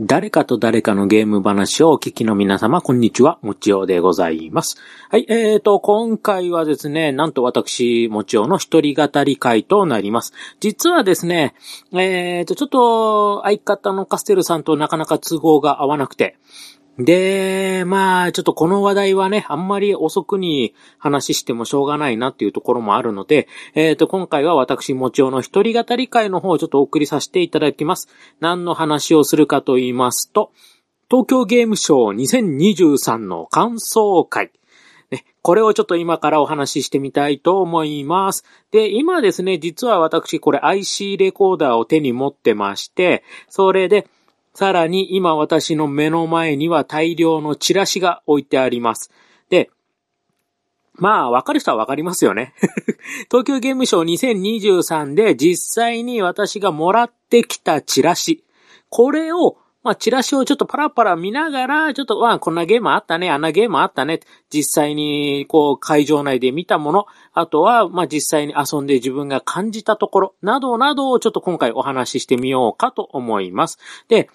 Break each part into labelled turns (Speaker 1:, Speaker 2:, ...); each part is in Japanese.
Speaker 1: 誰かと誰かのゲーム話をお聞きの皆様、こんにちは、もちおでございます。はい、えーと、今回はですね、なんと私、もちおの一人語り会となります。実はですね、えーと、ちょっと、相方のカステルさんとなかなか都合が合わなくて、で、まあ、ちょっとこの話題はね、あんまり遅くに話してもしょうがないなっていうところもあるので、えっ、ー、と、今回は私、もちおの一人語り会の方をちょっとお送りさせていただきます。何の話をするかと言いますと、東京ゲームショー2023の感想会。ね、これをちょっと今からお話ししてみたいと思います。で、今ですね、実は私これ IC レコーダーを手に持ってまして、それで、さらに今私の目の前には大量のチラシが置いてあります。で、まあ、わかる人はわかりますよね。東京ゲームショー2023で実際に私がもらってきたチラシ。これをまあ、チラシをちょっとパラパラ見ながら、ちょっと、まあ、こんなゲームあったね、あんなゲームあったね、実際に、こう、会場内で見たもの、あとは、まあ、実際に遊んで自分が感じたところ、などなどをちょっと今回お話ししてみようかと思います。で、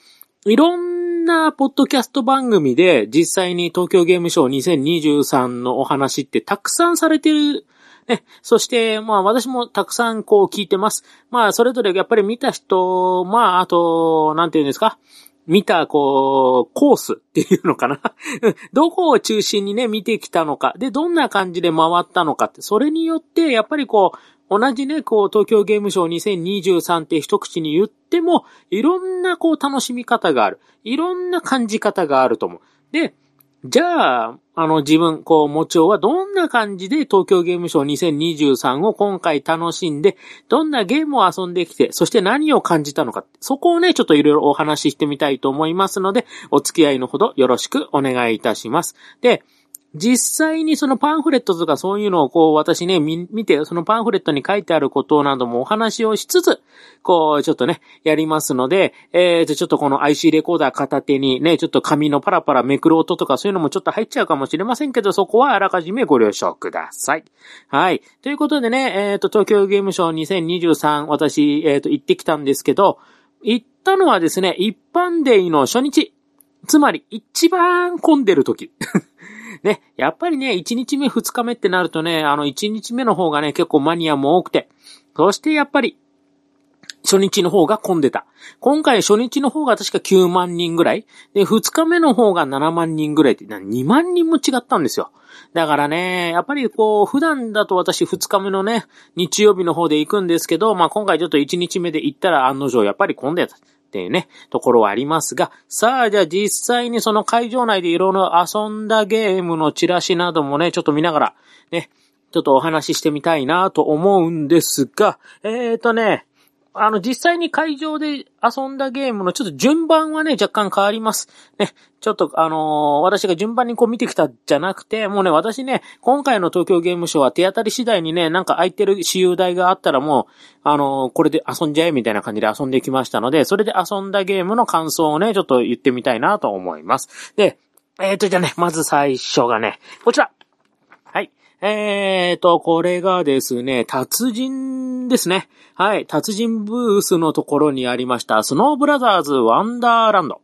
Speaker 1: いろんなポッドキャスト番組で実際に東京ゲームショー2023のお話ってたくさんされてるね。そして、まあ私もたくさんこう聞いてます。まあそれぞれやっぱり見た人、まああと、なんて言うんですか？見た、こう、コースっていうのかな？どこを中心にね、見てきたのか。で、どんな感じで回ったのかって。それによって、やっぱりこう、同じね、こう、東京ゲームショー2023って一口に言っても、いろんなこう、楽しみ方がある。いろんな感じ方があると思う。で、じゃあ、あの自分、こう、もちおはどんな感じで東京ゲームショー2023を今回楽しんで、どんなゲームを遊んできて、そして何を感じたのか、そこをね、ちょっといろいろお話ししてみたいと思いますので、お付き合いのほどよろしくお願いいたします。で、実際にそのパンフレットとかそういうのをこう私ね、見て、そのパンフレットに書いてあることなどもお話をしつつ、こうちょっとね、やりますので、えーと、ちょっとこの IC レコーダー片手にね、ちょっと紙のパラパラめくる音とかそういうのもちょっと入っちゃうかもしれませんけど、そこはあらかじめご了承ください。はい。ということでね、えーと、東京ゲームショー2023、私、えーと、行ってきたんですけど、行ったのはですね、一般デイの初日。つまり、一番混んでる時。ね、やっぱりね、1日目2日目ってなるとね、あの1日目の方がね、結構マニアも多くて、そしてやっぱり、初日の方が混んでた。今回初日の方が確か9万人ぐらい。で、2日目の方が7万人ぐらいって、2万人も違ったんですよ。だからね、やっぱりこう、普段だと私2日目のね、日曜日の方で行くんですけど、まあ今回ちょっと1日目で行ったら案の定やっぱり混んでた。っていうね、ところはありますが、さあ、じゃあ実際にその会場内でいろいろ遊んだゲームのチラシなどもね、ちょっと見ながら、ね、ちょっとお話ししてみたいなと思うんですが、えーとね、あの、実際に会場で遊んだゲームのちょっと順番はね、若干変わります。ね。ちょっと、あのー、私が順番にこう見てきたじゃなくて、もうね、私ね、今回の東京ゲームショーは手当たり次第にね、なんか空いてる私有台があったらもう、あのー、これで遊んじゃえみたいな感じで遊んできましたので、それで遊んだゲームの感想をね、ちょっと言ってみたいなと思います。で、えっ、ー、と、じゃあね、まず最初がね、こちらえーと、これがですね、達人ですね。はい、達人ブースのところにありました、スノーブラザーズワンダーランド。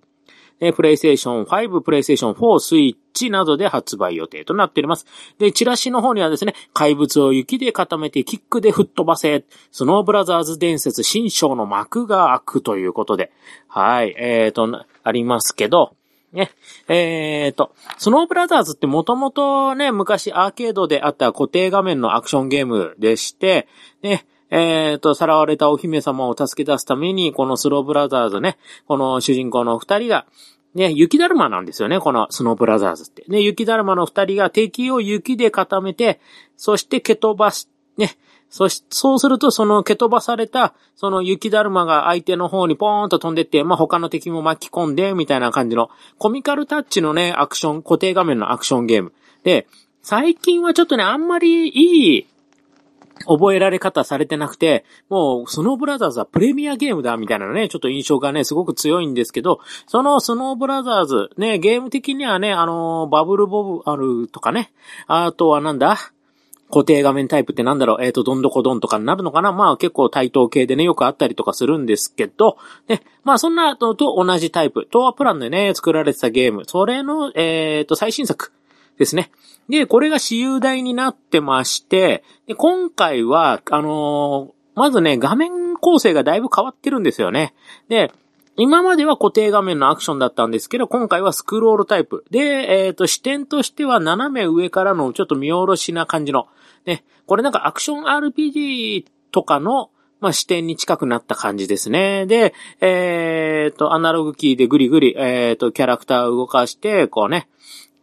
Speaker 1: プレイステーション5、プレイステーション4、スイッチなどで発売予定となっております。で、チラシの方にはですね、怪物を雪で固めてキックで吹っ飛ばせ、スノーブラザーズ伝説新章の幕が開くということで、はい、えーと、ありますけど、ね。えーと、スノーブラザーズってもともとね、昔アーケードであった固定画面のアクションゲームでして、ね、えーと、さらわれたお姫様を助け出すために、このスノーブラザーズね、この主人公の二人が、ね、雪だるまなんですよね、このスノーブラザーズって。ね、雪だるまの二人が敵を雪で固めて、そして蹴飛ばし、ね、そし、そうするとその蹴飛ばされた、その雪だるまが相手の方にポーンと飛んでって、まあ、他の敵も巻き込んで、みたいな感じの、コミカルタッチのね、アクション、固定画面のアクションゲーム。で、最近はちょっとね、あんまりいい、覚えられ方されてなくて、もう、スノーブラザーズはプレミアゲームだ、みたいなね、ちょっと印象がね、すごく強いんですけど、そのスノーブラザーズ、ね、ゲーム的にはね、あの、バブルボブあるとかね、あとはなんだ？固定画面タイプってなんだろう、えっ、ー、と、どんどこどんとかになるのかな？まあ結構対等系でね、よくあったりとかするんですけど、ね、まあそんなのと同じタイプ、東亜プランでね、作られてたゲーム、それの、えっ、ー、と、最新作ですね。で、これが私有台になってまして、で今回は、あのー、まずね、画面構成がだいぶ変わってるんですよね。で、今までは固定画面のアクションだったんですけど、今回はスクロールタイプ。で、えっ、ー、と、視点としては斜め上からのちょっと見下ろしな感じの。ね、これなんかアクション RPG とかの、まあ、視点に近くなった感じですね。で、えっ、ー、と、アナログキーでグリグリ、えっ、ー、と、キャラクターを動かして、こうね、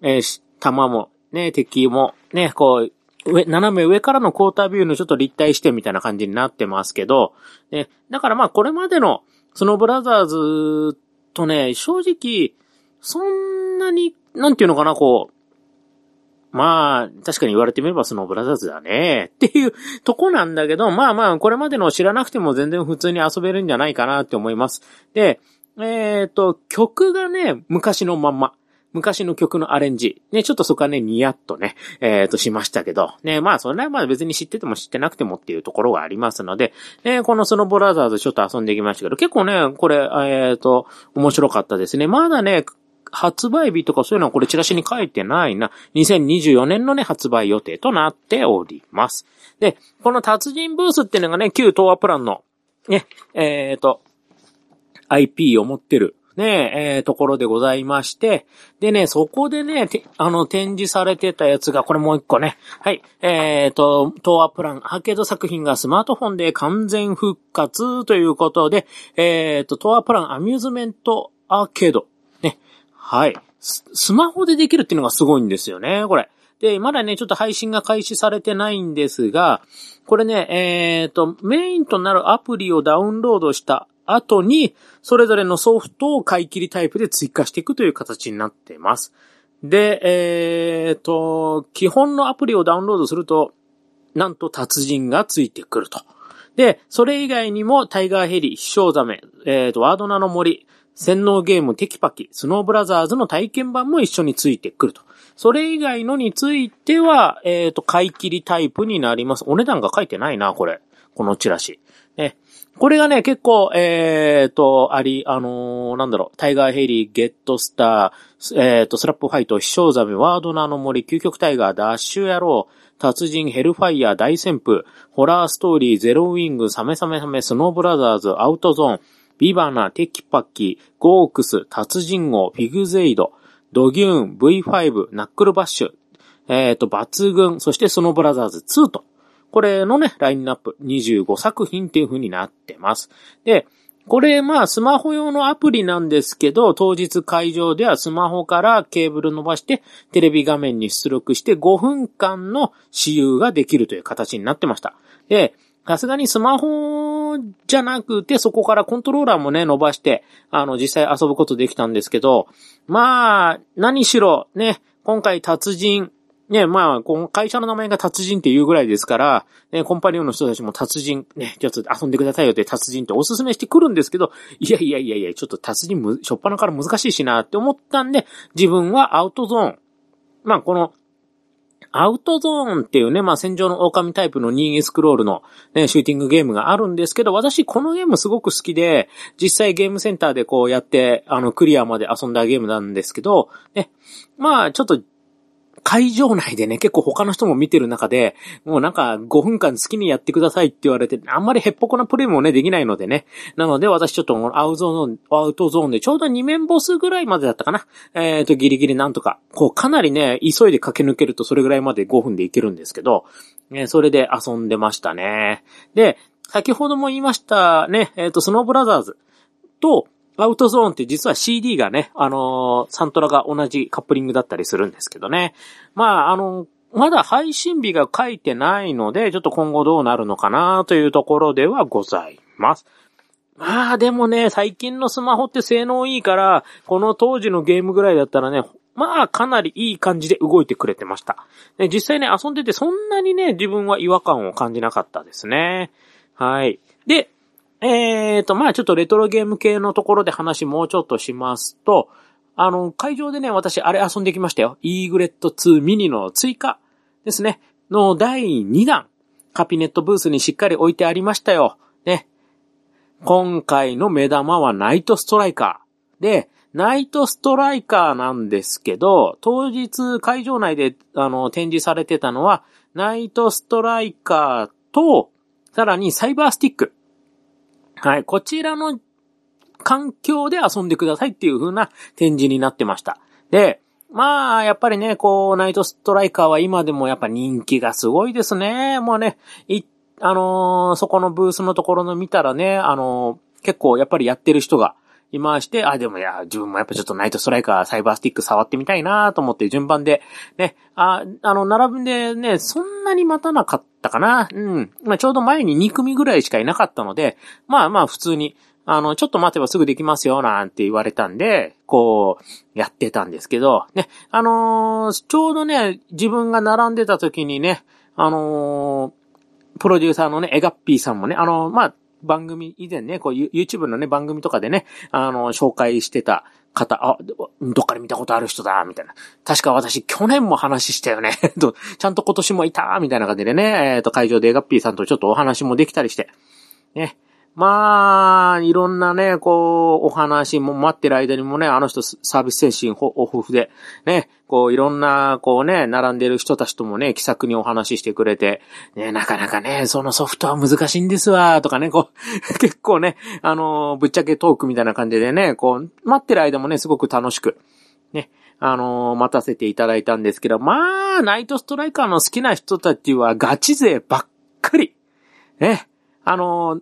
Speaker 1: えー、弾も、ね、敵も、ね、こう、上、斜め上からのクォータービューのちょっと立体視点みたいな感じになってますけど、ね、だからまあこれまでの、スノーブラザーズとね、正直、そんなに、なんていうのかな、こう、まあ、確かに言われてみればスノーブラザーズだね、っていうとこなんだけど、まあまあ、これまでの知らなくても全然普通に遊べるんじゃないかなって思います。で、えっ、ー、と、曲がね、昔のまんま。昔の曲のアレンジ。ね、ちょっとそこはね、ニヤッとね、えっ、ー、と、しましたけど、ね、まあ、それはまあ別に知ってても知ってなくてもっていうところがありますので、えー、このスノボラザーズちょっと遊んできましたけど、結構ね、これ、えっ、ー、と、面白かったですね。まだね、発売日とかそういうのはこれチラシに書いてないな。2024年のね、発売予定となっております。で、この達人ブースっていうのがね、旧東亜プランの、ね、えっ、ー、と、IP を持ってるね、えー、ところでございまして、でね、そこでね、あの、展示されてたやつが、これもう一個ね、はい、えーと、東亜プラン、アーケード作品がスマートフォンで完全復活ということで、えーと、東亜プランアミューズメントアーケード、ね、はい、スマホでできるっていうのがすごいんですよね、これ。で、まだね、ちょっと配信が開始されてないんですが、これね、えっ、ー、と、メインとなるアプリをダウンロードした後に、それぞれのソフトを買い切りタイプで追加していくという形になっています。で、えっ、ー、と、基本のアプリをダウンロードすると、なんと達人がついてくると。で、それ以外にもタイガーヘリ、飛翔鮫、えっ、ー、と、ワードナの森、洗脳ゲームテキパキ、スノーブラザーズの体験版も一緒についてくると。それ以外のについては、えっ、ー、と、買い切りタイプになります。お値段が書いてないな、これ。このチラシ。これがね、結構、えっ、ー、と、あり、あのー、なんだろう、タイガーヘリー、ゲットスター、えっ、ー、と、スラップファイト、飛翔鮫、ワードナーの森、究極タイガー、ダッシュ野郎、達人、ヘルファイヤー、大旋風、ホラーストーリー、ゼロウィング、サメサメサメ、スノーブラザーズ、アウトゾーン、ヴィマナ、テキパッキ、ゴークス、達人王、フィグゼイト、ドギューン、V5、ナックルバッシュ、えっ、と、抜群、そしてスノーブラザーズ2と、これのね、ラインナップ25作品っていう風になってます。で、これ、まあ、スマホ用のアプリなんですけど、当日会場ではスマホからケーブル伸ばして、テレビ画面に出力して5分間の私有ができるという形になってました。で、さすがにスマホじゃなくて、そこからコントローラーもね、伸ばして、あの、実際遊ぶことできたんですけど、まあ、何しろ、ね、今回達人、ね、まあ、この会社の名前が達人っていうぐらいですから、ね、コンパニオンの人たちも達人、ね、ちょっと遊んでくださいよって達人っておすすめしてくるんですけど、いやいやいやいや、ちょっと達人む、しょっぱなから難しいしなって思ったんで、自分はアウトゾーン。まあ、この、アウトゾーンっていうね、まあ、戦場の狼タイプの任意スクロールのね、シューティングゲームがあるんですけど、私このゲームすごく好きで、実際ゲームセンターでこうやって、あの、クリアまで遊んだゲームなんですけど、ね、まあ、ちょっと会場内でね、結構他の人も見てる中で、もうなんか5分間好きにやってくださいって言われて、あんまりヘッポコなプレイもね、できないのでね。なので私ちょっとアウトゾーン、アウトゾーンでちょうど2面ボスぐらいまでだったかな。えっ、ー、と、ギリギリなんとか、こうかなりね、急いで駆け抜けるとそれぐらいまで5分でいけるんですけど、ね、それで遊んでましたね。で、先ほども言いましたね、えっ、ー、と、スノーブラザーズと、アウトゾーンって実は CD がね、あのー、サントラが同じカップリングだったりするんですけどね。まあ、あのー、まだ配信日が書いてないので、ちょっと今後どうなるのかなというところではございます。まあでもね、最近のスマホって性能いいから、この当時のゲームぐらいだったらね、まあかなりいい感じで動いてくれてました。で実際ね、遊んでてそんなにね、自分は違和感を感じなかったですね。はい。で、えーと、まあちょっとレトロゲーム系のところで話もうちょっとしますと、あの、会場でね、私あれ遊んできましたよ。イーグレット2ミニの追加ですね。の第2弾、カピネットブースにしっかり置いてありましたよ。ね。今回の目玉はナイトストライカー。で、ナイトストライカーなんですけど、当日会場内であの展示されてたのは、ナイトストライカーと、さらにサイバースティック。はい、こちらの環境で遊んでくださいっていう風な展示になってました。で、まあ、やっぱりね、こう、ナイトストライカーは今でもやっぱ人気がすごいですね。もうね、い、あのー、そこのブースのところの見たらね、あのー、結構やっぱりやってる人がいまして、あ、でもいや、自分もやっぱちょっとナイトストライカー、サイバースティック触ってみたいなと思って順番で、ね、あ、あの、並ぶんでね、そんなに待たなかったかな。うん。まあ、ちょうど前に2組ぐらいしかいなかったので、まあまあ普通に、あの、ちょっと待てばすぐできますよ、なんて言われたんで、こう、やってたんですけど、ね、あのー、ちょうどね、自分が並んでた時にね、あのー、プロデューサーのね、エガッピーさんもね、あのー、まあ、番組、以前ね、こう、YouTube のね、番組とかでね、あの、紹介してた方、あ、どっかで見たことある人だ、みたいな。確か私、去年も話したよね。ちゃんと今年もいた、みたいな感じでね、えっ、ー、と、会場でエガッピーさんとちょっとお話もできたりして、ね、まあ、いろんなね、こう、お話も待ってる間にもね、あの人サービス精神オフフで、ね、こう、いろんな、こうね、並んでる人たちともね、気さくにお話ししてくれて、ね、なかなかね、そのソフトは難しいんですわ、とかね、こう、結構ね、あの、ぶっちゃけトークみたいな感じでね、こう、待ってる間もね、すごく楽しく、ね、あの待たせていただいたんですけど、まあ、ナイトストライカーの好きな人たちはガチ勢ばっかり。ね。あの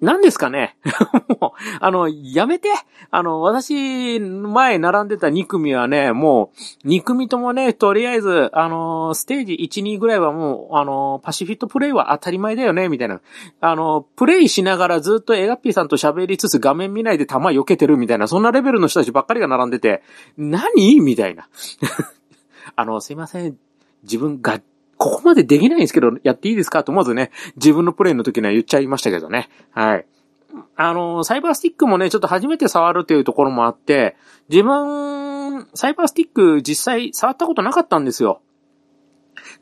Speaker 1: 何ですかね？もう、あの、やめてあの、私、前並んでた2組はね、もう、2組ともね、とりあえず、あの、ステージ1、2ぐらいはもう、あの、パシフィットプレイは当たり前だよね、みたいな。あの、プレイしながらずっとエガッピーさんと喋りつつ画面見ないで弾避けてるみたいな、そんなレベルの人たちばっかりが並んでて、何？みたいな。あの、すいません。自分が、ここまでできないんですけど、やっていいですかと思わずね、自分のプレイの時には言っちゃいましたけどね。はい。あの、サイバースティックもね、ちょっと初めて触るというところもあって、自分、サイバースティック実際触ったことなかったんですよ。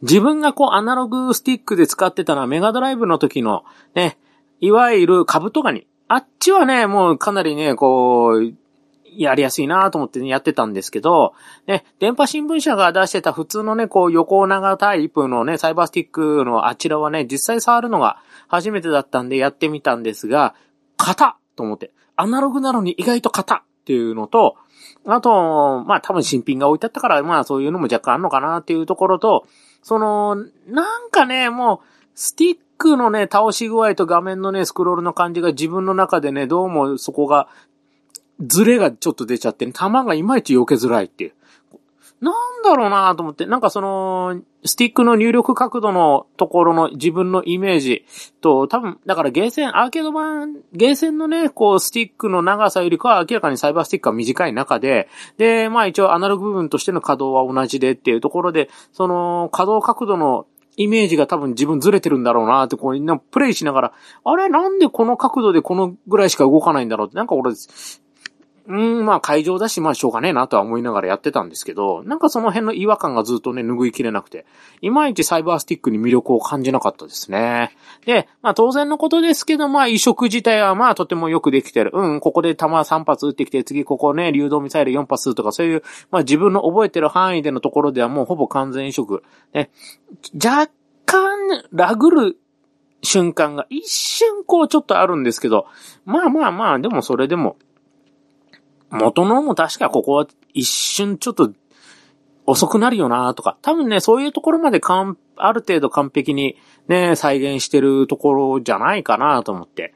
Speaker 1: 自分がこうアナログスティックで使ってたのはメガドライブの時のね、いわゆるカブトガニ。あっちはね、もうかなりね、こう、やりやすいなと思ってね、やってたんですけど、ね、電波新聞社が出してた普通のね、こう横長タイプのね、サイバースティックのあちらはね、実際触るのが初めてだったんでやってみたんですが、型と思って。アナログなのに意外と型っていうのと、あと、まあ多分新品が置いてあったから、まあそういうのも若干あるのかなっていうところと、その、なんかね、もう、スティックのね、倒し具合と画面のね、スクロールの感じが自分の中でね、どうもそこがズレがちょっと出ちゃって、弾がいまいち避けづらいっていう。なんだろうなと思って、なんかその、スティックの入力角度のところの自分のイメージと、多分、だからゲーセン、アーケード版、ゲーセンのね、こう、スティックの長さよりかは明らかにサイバースティックが短い中で、で、まあ一応アナログ部分としての稼働は同じでっていうところで、その、稼働角度のイメージが多分自分ずれてるんだろうなって、こう、プレイしながら、あれ？なんでこの角度でこのぐらいしか動かないんだろうって、なんか俺、うん、まあ会場だし、まあしょうがねえなとは思いながらやってたんですけど、なんかその辺の違和感がずっとね、拭いきれなくて、いまいちサイバースティックに魅力を感じなかったですね。で、まあ当然のことですけど、まあ移植自体はまあとてもよくできてる。うん、ここで弾3発撃ってきて、次ここね、流動ミサイル4発とか、そういう、まあ自分の覚えてる範囲でのところではもうほぼ完全移植。ね、若干、ラグる瞬間が一瞬こうちょっとあるんですけど、まあまあまあ、でもそれでも、元のも確かここは一瞬ちょっと遅くなるよなとか、多分ね、そういうところまでかん、ある程度完璧にね、再現してるところじゃないかなと思って。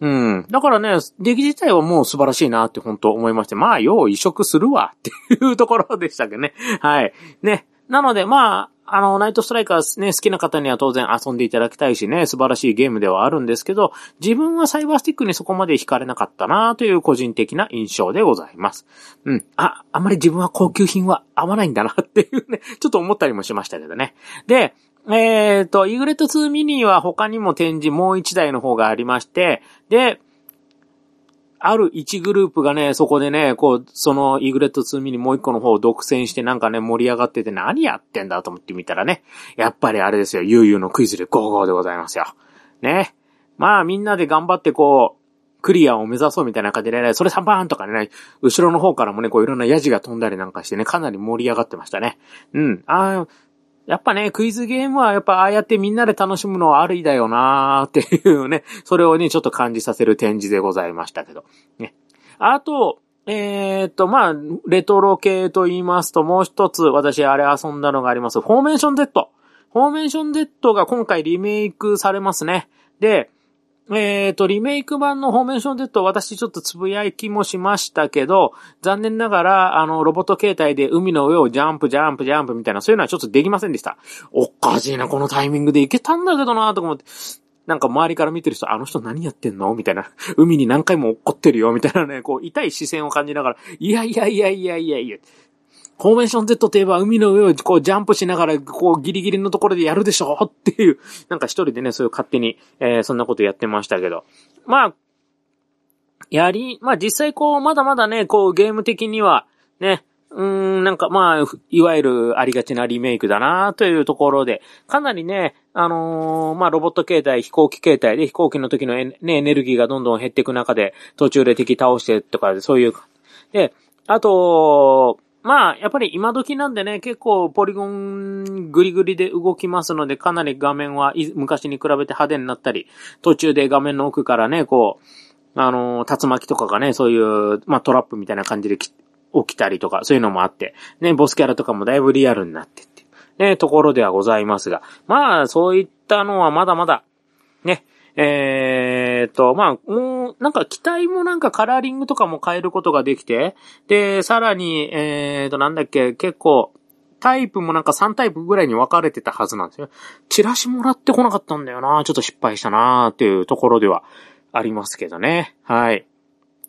Speaker 1: うん。だからね、出来自体はもう素晴らしいなって本当思いまして、まあ、よう移植するわっていうところでしたけどね。はい。ね。なので、まあ、あの、ナイトストライカーね、好きな方には当然遊んでいただきたいしね、素晴らしいゲームではあるんですけど、自分はサイバースティックにそこまで惹かれなかったなという個人的な印象でございます。うん。あ、あまり自分は高級品は合わないんだなっていうね、ちょっと思ったりもしましたけどね。で、えっ、ー、と、イグレット2ミニは他にも展示もう一台の方がありまして、で、ある1グループがね、そこでね、こう、そのイグレット2ミニもう一個の方を独占してなんかね、盛り上がってて何やってんだと思ってみたらね、やっぱりあれですよ、ゆうゆうのクイズでゴーゴーでございますよ。ね。まあみんなで頑張ってこう、クリアを目指そうみたいな感じでね、それ3番とかね、後ろの方からもね、こういろんなヤジが飛んだりなんかしてね、かなり盛り上がってましたね。うん。ああ、やっぱね、クイズゲームはやっぱああやってみんなで楽しむのはありだよなーっていうね、それをね、ちょっと感じさせる展示でございましたけど。ね。あと、えー、っと、まあ、レトロ系と言いますと、もう一つ私あれ遊んだのがあります。フォーメーション Z。フォーメーション Z が今回リメイクされますね。で、えっ、ー、と、リメイク版のフォーメーション Z 私ちょっとつぶやきもしましたけど、残念ながら、あの、ロボット形態で海の上をジャンプ、ジャンプ、ジャンプみたいな、そういうのはちょっとできませんでした。おかしいな、このタイミングでいけたんだけどな、とか思って。なんか周りから見てる人、あの人何やってんの？みたいな。海に何回も落っこってるよみたいなね、こう、痛い視線を感じながら、いやいやいやいやいやいや。フォーメーション Z といえば海の上をこうジャンプしながらこうギリギリのところでやるでしょっていう、なんか一人でね、そういう勝手に、えー、そんなことやってましたけど。まあ、やり、まあ実際こう、まだまだね、こうゲーム的には、ね、うーん、なんかまあ、いわゆるありがちなリメイクだなというところで、かなりね、あのー、まあロボット形態、飛行機形態で飛行機の時のね、エネルギーがどんどん減っていく中で、途中で敵倒してとか、そういう、で、あと、まあ、やっぱり今時なんでね、結構ポリゴングリグリで動きますので、かなり画面は昔に比べて派手になったり、途中で画面の奥からね、こう、あの竜巻とかがね、そういう、まあトラップみたいな感じで起きたりとか、そういうのもあって、ね、ボスキャラとかもだいぶリアルになってって、ね、ところではございますが、まあ、そういったのはまだまだ、ね、えー、っと、まあ、もう、なんか機体もなんかカラーリングとかも変えることができて、で、さらに、えー、っと、なんだっけ、結構、タイプもなんか3タイプぐらいに分かれてたはずなんですよ。チラシもらってこなかったんだよなちょっと失敗したなっていうところではありますけどね。はい。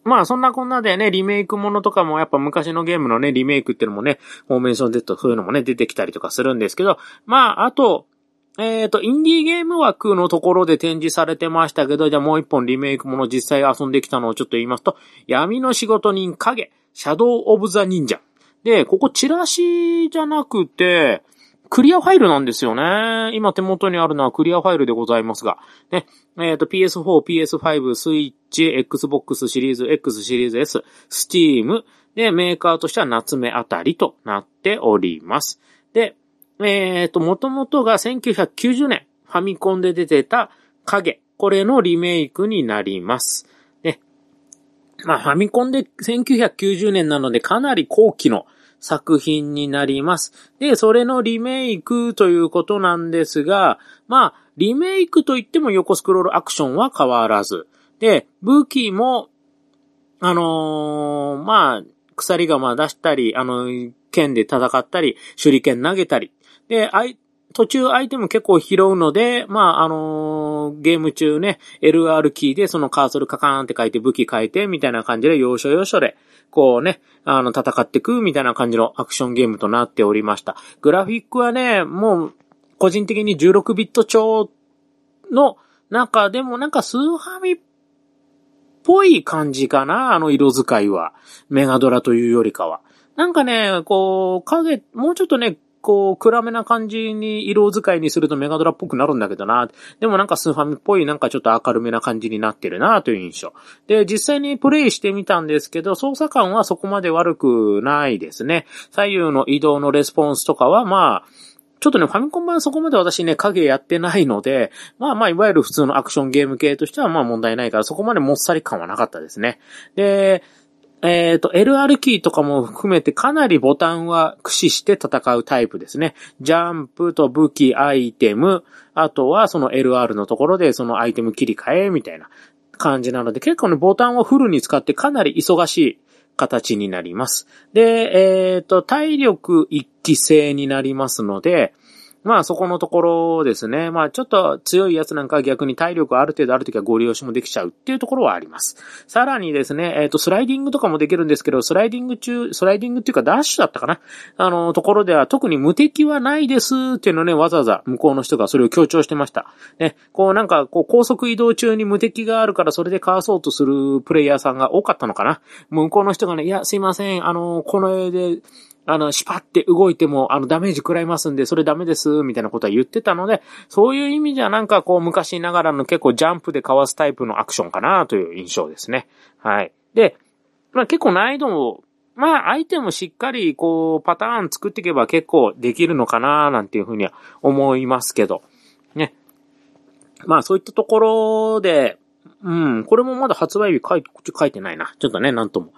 Speaker 1: まあそんなこんなでね、リメイクものとかもやっぱ昔のゲームのね、リメイクっていうのもね、フォーメーション Z そういうのもね、出てきたりとかするんですけど、まああと、えっ、ー、と、インディーゲーム枠のところで展示されてましたけど、じゃあもう一本リメイクもの実際遊んできたのをちょっと言いますと、闇の仕事人影、シャドウ・オブ・ザ・忍者。で、ここチラシじゃなくて、クリアファイルなんですよね。今手元にあるのはクリアファイルでございますが。ね。えっ、ー、と、PS4、PS5、スイッチ、Xbox シリーズ X シリーズ S、Steam。で、メーカーとしては夏目あたりとなっております。で、えっ、ー、と、もともとが1990年、ファミコンで出てた影。これのリメイクになります。ね。まあ、ファミコンで1990年なのでかなり後期の作品になります。で、それのリメイクということなんですが、まあ、リメイクといっても横スクロールアクションは変わらず。で、武器も、あのー、まあ、鎖釜出したり、あの、剣で戦ったり、手裏剣投げたり、で、あい、途中アイテム結構拾うので、まあ、あのー、ゲーム中ね、LR キーでそのカーソルカカーンって書いて武器変えて、みたいな感じで要所要所で、こうね、あの、戦っていくみたいな感じのアクションゲームとなっておりました。グラフィックはね、もう、個人的に16ビット超の中でもなんかスーファミっぽい感じかな、あの色使いは。メガドラというよりかは。なんかね、こう、影、もうちょっとね、こう、暗めな感じに色使いにするとメガドラっぽくなるんだけどな。でもなんかスーファミっぽいなんかちょっと明るめな感じになってるなという印象。で、実際にプレイしてみたんですけど、操作感はそこまで悪くないですね。左右の移動のレスポンスとかはまあ、ちょっとね、ファミコン版そこまで私ね、影やってないので、まあまあ、いわゆる普通のアクションゲーム系としてはまあ問題ないから、そこまでもっさり感はなかったですね。で、えっ、ー、と、LR キーとかも含めてかなりボタンは駆使して戦うタイプですね。ジャンプと武器、アイテム、あとはその LR のところでそのアイテム切り替えみたいな感じなので、結構ね、ボタンをフルに使ってかなり忙しい形になります。で、えっ、ー、と、体力一気性になりますので、まあそこのところですね。まあちょっと強いやつなんかは逆に体力ある程度あるときはご利用しもできちゃうっていうところはあります。さらにですね、えっ、ー、とスライディングとかもできるんですけど、スライディング中、スライディングっていうかダッシュだったかなあの、ところでは特に無敵はないですっていうのね、わざわざ向こうの人がそれを強調してました。ね、こうなんかこう高速移動中に無敵があるからそれでかわそうとするプレイヤーさんが多かったのかな向こうの人がね、いや、すいません、あの、この絵で、あの、シパって動いても、あの、ダメージ食らいますんで、それダメです、みたいなことは言ってたので、そういう意味じゃなんかこう、昔ながらの結構ジャンプでかわすタイプのアクションかなという印象ですね。はい。で、まあ結構難易度も、まあ、アイテムしっかり、こう、パターン作っていけば結構できるのかななんていうふうには思いますけど。ね。まあ、そういったところで、うん、これもまだ発売日書い書いてないな。ちょっとね、なんとも。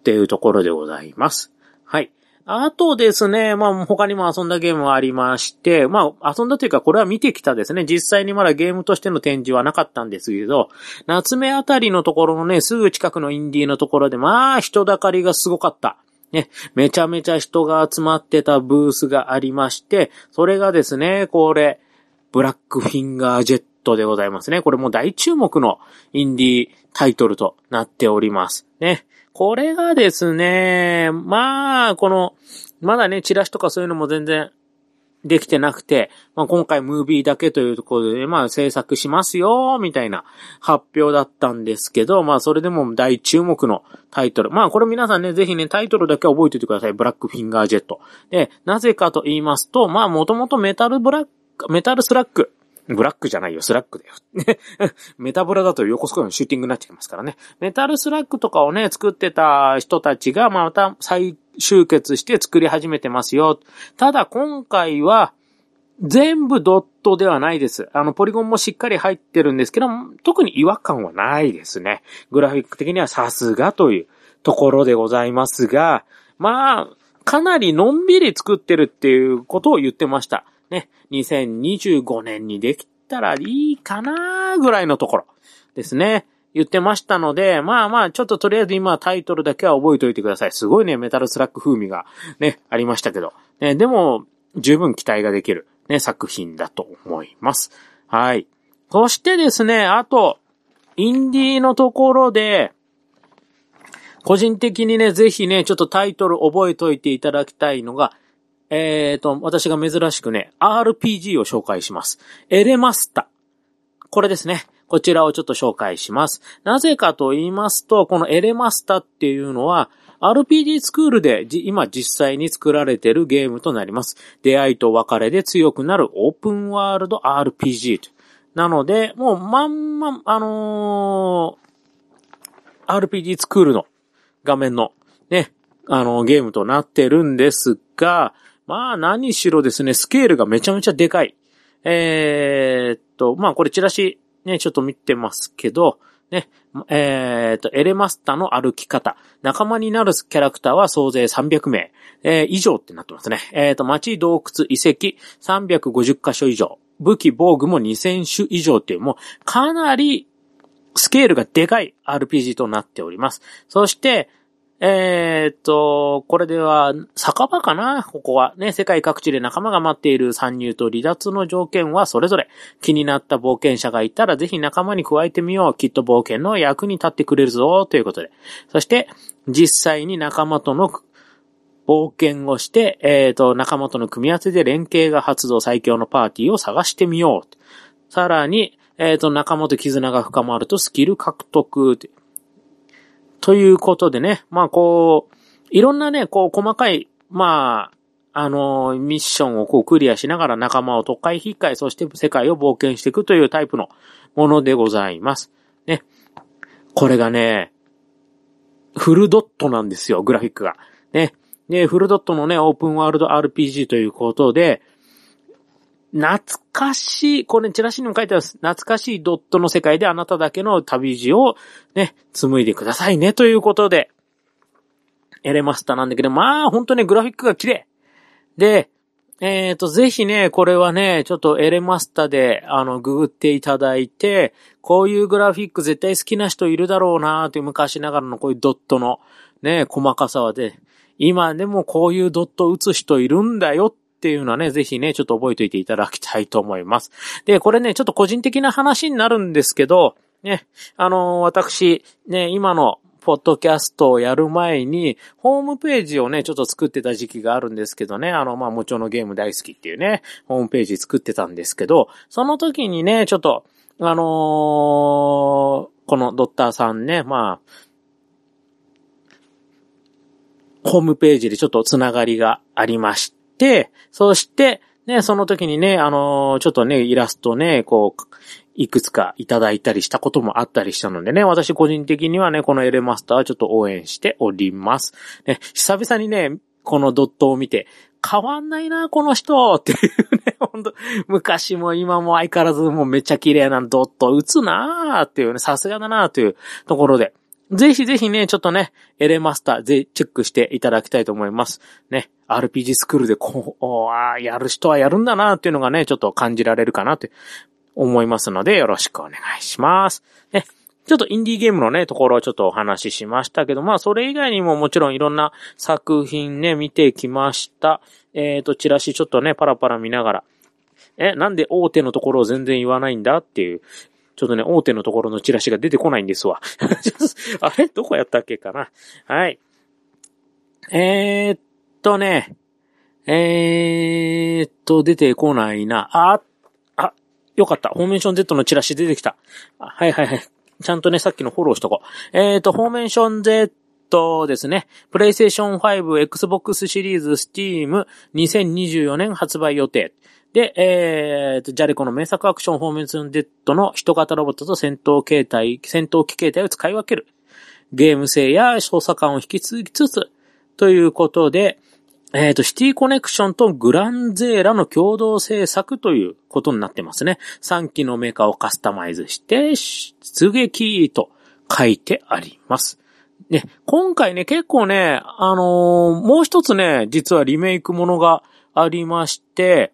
Speaker 1: っていうところでございます。はい。あとですね、まあ他にも遊んだゲームはありまして、まあ遊んだというかこれは見てきたですね。実際にまだゲームとしての展示はなかったんですけど、夏目あたりのところのね、すぐ近くのインディーのところで、まあ人だかりがすごかった。ね、めちゃめちゃ人が集まってたブースがありまして、それがですね、これ、ブラックフィンガージェットでございますね。これも大注目のインディータイトルとなっております。ね。これがですね、まあ、この、まだね、チラシとかそういうのも全然できてなくて、まあ、今回ムービーだけというところで、まあ、制作しますよ、みたいな発表だったんですけど、まあ、それでも大注目のタイトル。まあ、これ皆さんね、ぜひね、タイトルだけ覚えておいてください。ブラックフィンガージェット。で、なぜかと言いますと、まあ、もともとメタルブラック、メタルスラッグ。ブラックじゃないよ、スラッグだよ。メタブラだと横スコアのシューティングになっちゃいますからね。メタルスラッグとかをね、作ってた人たちが、また再集結して作り始めてますよ。ただ今回は、全部ドットではないです。あの、ポリゴンもしっかり入ってるんですけど、特に違和感はないですね。グラフィック的にはさすがというところでございますが、まあ、かなりのんびり作ってるっていうことを言ってました。ね、2025年にできたらいいかなぐらいのところですね。言ってましたので、まあまあ、ちょっととりあえず今タイトルだけは覚えておいてください。すごいね、メタルスラック風味がね、ありましたけど。ね、でも、十分期待ができるね、作品だと思います。はい。そしてですね、あと、インディーのところで、個人的にね、ぜひね、ちょっとタイトル覚えておいていただきたいのが、えっ、ー、と、私が珍しくね、RPG を紹介します。エレマスタ。これですね。こちらをちょっと紹介します。なぜかと言いますと、このエレマスタっていうのは、RPG スクールで今実際に作られているゲームとなります。出会いと別れで強くなるオープンワールド RPG なので、もうまんま、あのー、RPG スクールの画面のね、あのー、ゲームとなってるんですが、まあ何しろですね、スケールがめちゃめちゃでかい。えー、っと、まあこれチラシね、ちょっと見てますけど、ね、えー、っと、エレマスタの歩き方。仲間になるキャラクターは総勢300名、えー、以上ってなってますね。えー、っと、町、洞窟、遺跡、350箇所以上。武器、防具も2000種以上っていう、もう、かなり、スケールがでかい RPG となっております。そして、えー、っと、これでは、酒場かな？ここは。ね、世界各地で仲間が待っている参入と離脱の条件はそれぞれ。気になった冒険者がいたらぜひ仲間に加えてみよう。きっと冒険の役に立ってくれるぞ。ということで。そして、実際に仲間との冒険をして、えー、っと、仲間との組み合わせで連携が発動最強のパーティーを探してみよう。さらに、えっ、と、仲間と絆が深まるとスキル獲得。ということでね、まあこう、いろんなね、こう細かい、まあ、あの、ミッションをこうクリアしながら仲間を特会引っかえ、そして世界を冒険していくというタイプのものでございます。ね。これがね、フルドットなんですよ、グラフィックが。ね。で、フルドットのね、オープンワールド RPG ということで、懐かしい、これチラシにも書いてある懐かしいドットの世界であなただけの旅路をね、紡いでくださいねということで、エレマスターなんだけど、まあ、本当ね、グラフィックが綺麗。で、えっ、ー、と、ぜひね、これはね、ちょっとエレマスタで、あの、ググっていただいて、こういうグラフィック絶対好きな人いるだろうなーっていう昔ながらのこういうドットのね、細かさはで、今でもこういうドット打つ人いるんだよっっていうのはね、ぜひね、ちょっと覚えておいていただきたいと思います。で、これね、ちょっと個人的な話になるんですけど、ね、あのー、私、ね、今のポッドキャストをやる前に、ホームページをね、ちょっと作ってた時期があるんですけどね、あの、まあ、もちろんのゲーム大好きっていうね、ホームページ作ってたんですけど、その時にね、ちょっと、あのー、このドッターさんね、まあ、ホームページでちょっとつながりがありまして、そして、ね、その時にね、あのー、ちょっとね、イラストね、こう、いくつかいただいたりしたこともあったりしたのでね、私個人的にはね、このエレマスターはちょっと応援しております。ね、久々にね、このドットを見て、変わんないな、この人っていうね、ほんと、昔も今も相変わらずもうめっちゃ綺麗なドット打つなーっていうね、さすがだなーというところで、ぜひぜひね、ちょっとね、エレマスター、ぜチェックしていただきたいと思います。ね、RPG スクールでこう、あやる人はやるんだなっていうのがね、ちょっと感じられるかなって思いますので、よろしくお願いします。ね、ちょっとインディーゲームのね、ところをちょっとお話ししましたけど、まあ、それ以外にももちろんいろんな作品ね、見てきました。えっ、ー、と、チラシちょっとね、パラパラ見ながら、え、なんで大手のところを全然言わないんだっていう、ちょっとね、大手のところのチラシが出てこないんですわ。あれ？どこやったっけかな？はい。えー、っとね、えー、っと、出てこないな。あ、あ、よかった。フォーメーション Z のチラシ出てきた。はいはいはい。ちゃんとね、さっきのフォローしとこう。えー、っと、フォーメーション Z ですね。プレイステーション5、Xbox シリーズ、Steam、2024年発売予定。で、えー、ジャレコの名作アクションフォーメーション Z の人型ロボットと戦闘形態、戦闘機形態を使い分ける。ゲーム性や操作感を引き継ぎつつ、ということで、えっ、ー、と、シティコネクションとグランゼーラの共同制作ということになってますね。3機のメーカーをカスタマイズして、出撃と書いてあります。ね、今回ね、結構ね、あのー、もう一つね、実はリメイクものがありまして、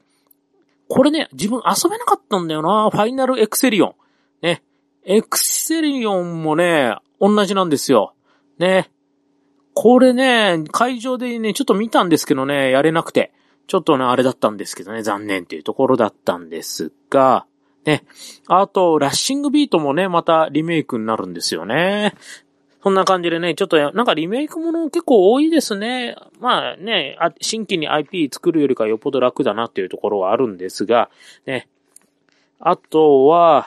Speaker 1: これね、自分遊べなかったんだよな。ファイナルエクセリオン。ね。エクセリオンもね、同じなんですよ。ね。これね、会場でね、ちょっと見たんですけどね、やれなくて。ちょっとね、あれだったんですけどね、残念っていうところだったんですが、ね。あと、ラッシングビートもね、またリメイクになるんですよね。そんな感じでね、ちょっとなんかリメイクもの結構多いですね。まあね、新規に IP 作るよりかよっぽど楽だなっていうところはあるんですが、ね。あとは、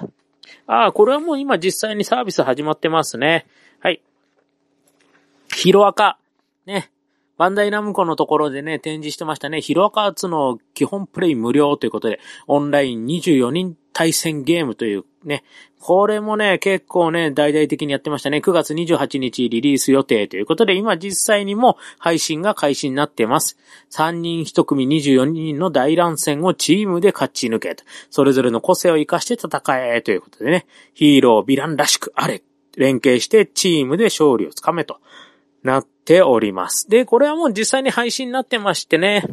Speaker 1: ああ、これはもう今実際にサービス始まってますね。はい。ヒロアカ。ね。バンダイナムコのところでね、展示してましたね。ヒロアカーツの基本プレイ無料ということで、オンライン24人対戦ゲームというね、これもね、結構ね、大々的にやってましたね。9月28日リリース予定ということで、今実際にも配信が開始になってます。3人1組24人の大乱戦をチームで勝ち抜けと。それぞれの個性を活かして戦えということでね、ヒーロー、ヴィランらしくあれ。連携してチームで勝利をつかめとなっております。で、これはもう実際に配信になってましてね、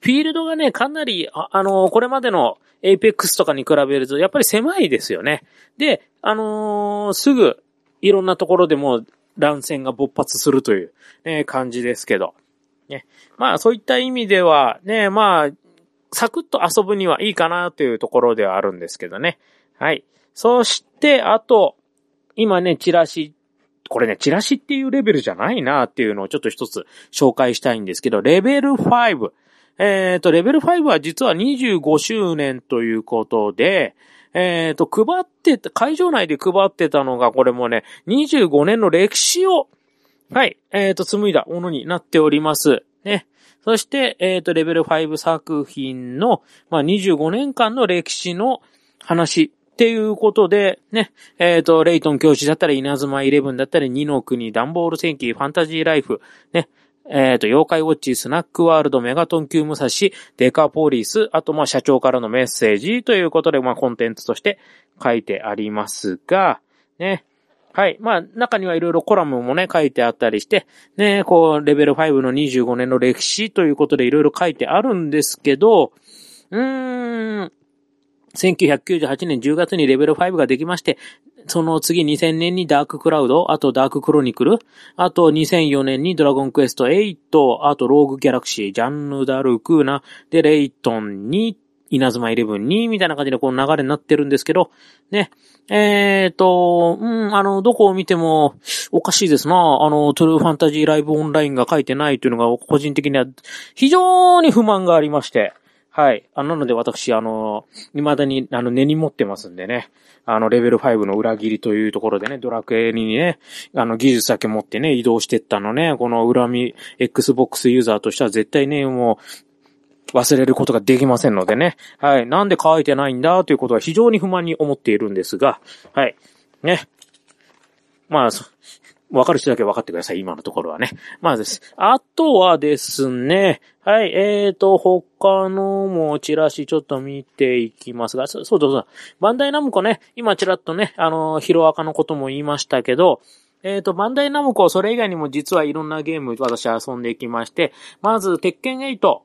Speaker 1: フィールドがね、かなり、あ、あのー、これまでのエイペックスとかに比べると、やっぱり狭いですよね。で、あのー、すぐ、いろんなところでも乱戦が勃発するという、ね、感じですけど。ね。まあ、そういった意味では、ね、まあ、サクッと遊ぶにはいいかなというところではあるんですけどね。はい。そして、あと、今ね、チラシ、これね、チラシっていうレベルじゃないなっていうのをちょっと一つ紹介したいんですけど、レベル5。えっ、ー、と、レベル5は実は25周年ということで、えっ、ー、と、配ってた、会場内で配ってたのが、これもね、25年の歴史を、はい、えっ、ー、と、紡いだものになっております。ね。そして、えっ、と、レベル5作品の、まあ、25年間の歴史の話っていうことで、ね、えっ、ー、と、レイトン教師だったり、稲妻イレブンだったり、二の国、ダンボール戦記、ファンタジーライフ、ね、えっ、ー、と、妖怪ウォッチ、スナックワールド、メガトン級武蔵、デカポリス、あと、ま、社長からのメッセージということで、まあ、コンテンツとして書いてありますが、ね。はい。まあ、中にはいろいろコラムもね、書いてあったりして、ね、こう、レベル5の25年の歴史ということでいろいろ書いてあるんですけど、うーん、1998年10月にレベル5ができまして、その次2000年にダーククラウド、あとダーククロニクル、あと2004年にドラゴンクエスト8、あとローグギャラクシー、ジャンヌ・ダルクーナ、で、レイトンに、稲妻イレブンに、みたいな感じでこの流れになってるんですけど、ね。えっ、ー、と、うん、あの、どこを見てもおかしいですな。あの、トゥルーファンタジーライブオンラインが書いてないというのが個人的には非常に不満がありまして。はい。あなので私、あの、未だに、あの、根に持ってますんでね。あの、レベル5の裏切りというところでね、ドラクエにね、あの、技術だけ持ってね、移動してったのね、この恨み、Xbox ユーザーとしては絶対ね、もう、忘れることができませんのでね。はい。なんで書いてないんだということは非常に不満に思っているんですが、はい。ね。まあ、わかる人だけ分かってください、今のところはね。まあです。あとはですね、はい、えーと、他のもチラシちょっと見ていきますが、そうそうそう。バンダイナムコね、今チラッとね、あの、ヒロアカのことも言いましたけど、えっ、ー、と、バンダイナムコ、それ以外にも実はいろんなゲーム私遊んでいきまして、まず、鉄拳8。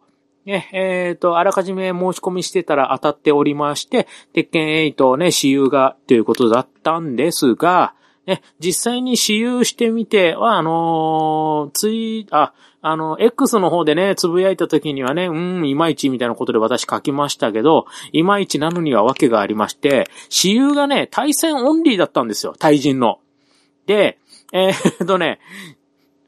Speaker 1: ね、えっ、ー、と、あらかじめ申し込みしてたら当たっておりまして、鉄拳8ね、私有がということだったんですが、ね、実際に私有してみては、あのー、つい、あ、あの、X の方でね、つぶやいた時にはね、うん、いまいちみたいなことで私書きましたけど、いまいちなのには訳がありまして、私有がね、対戦オンリーだったんですよ、対人の。で、えー、っとね、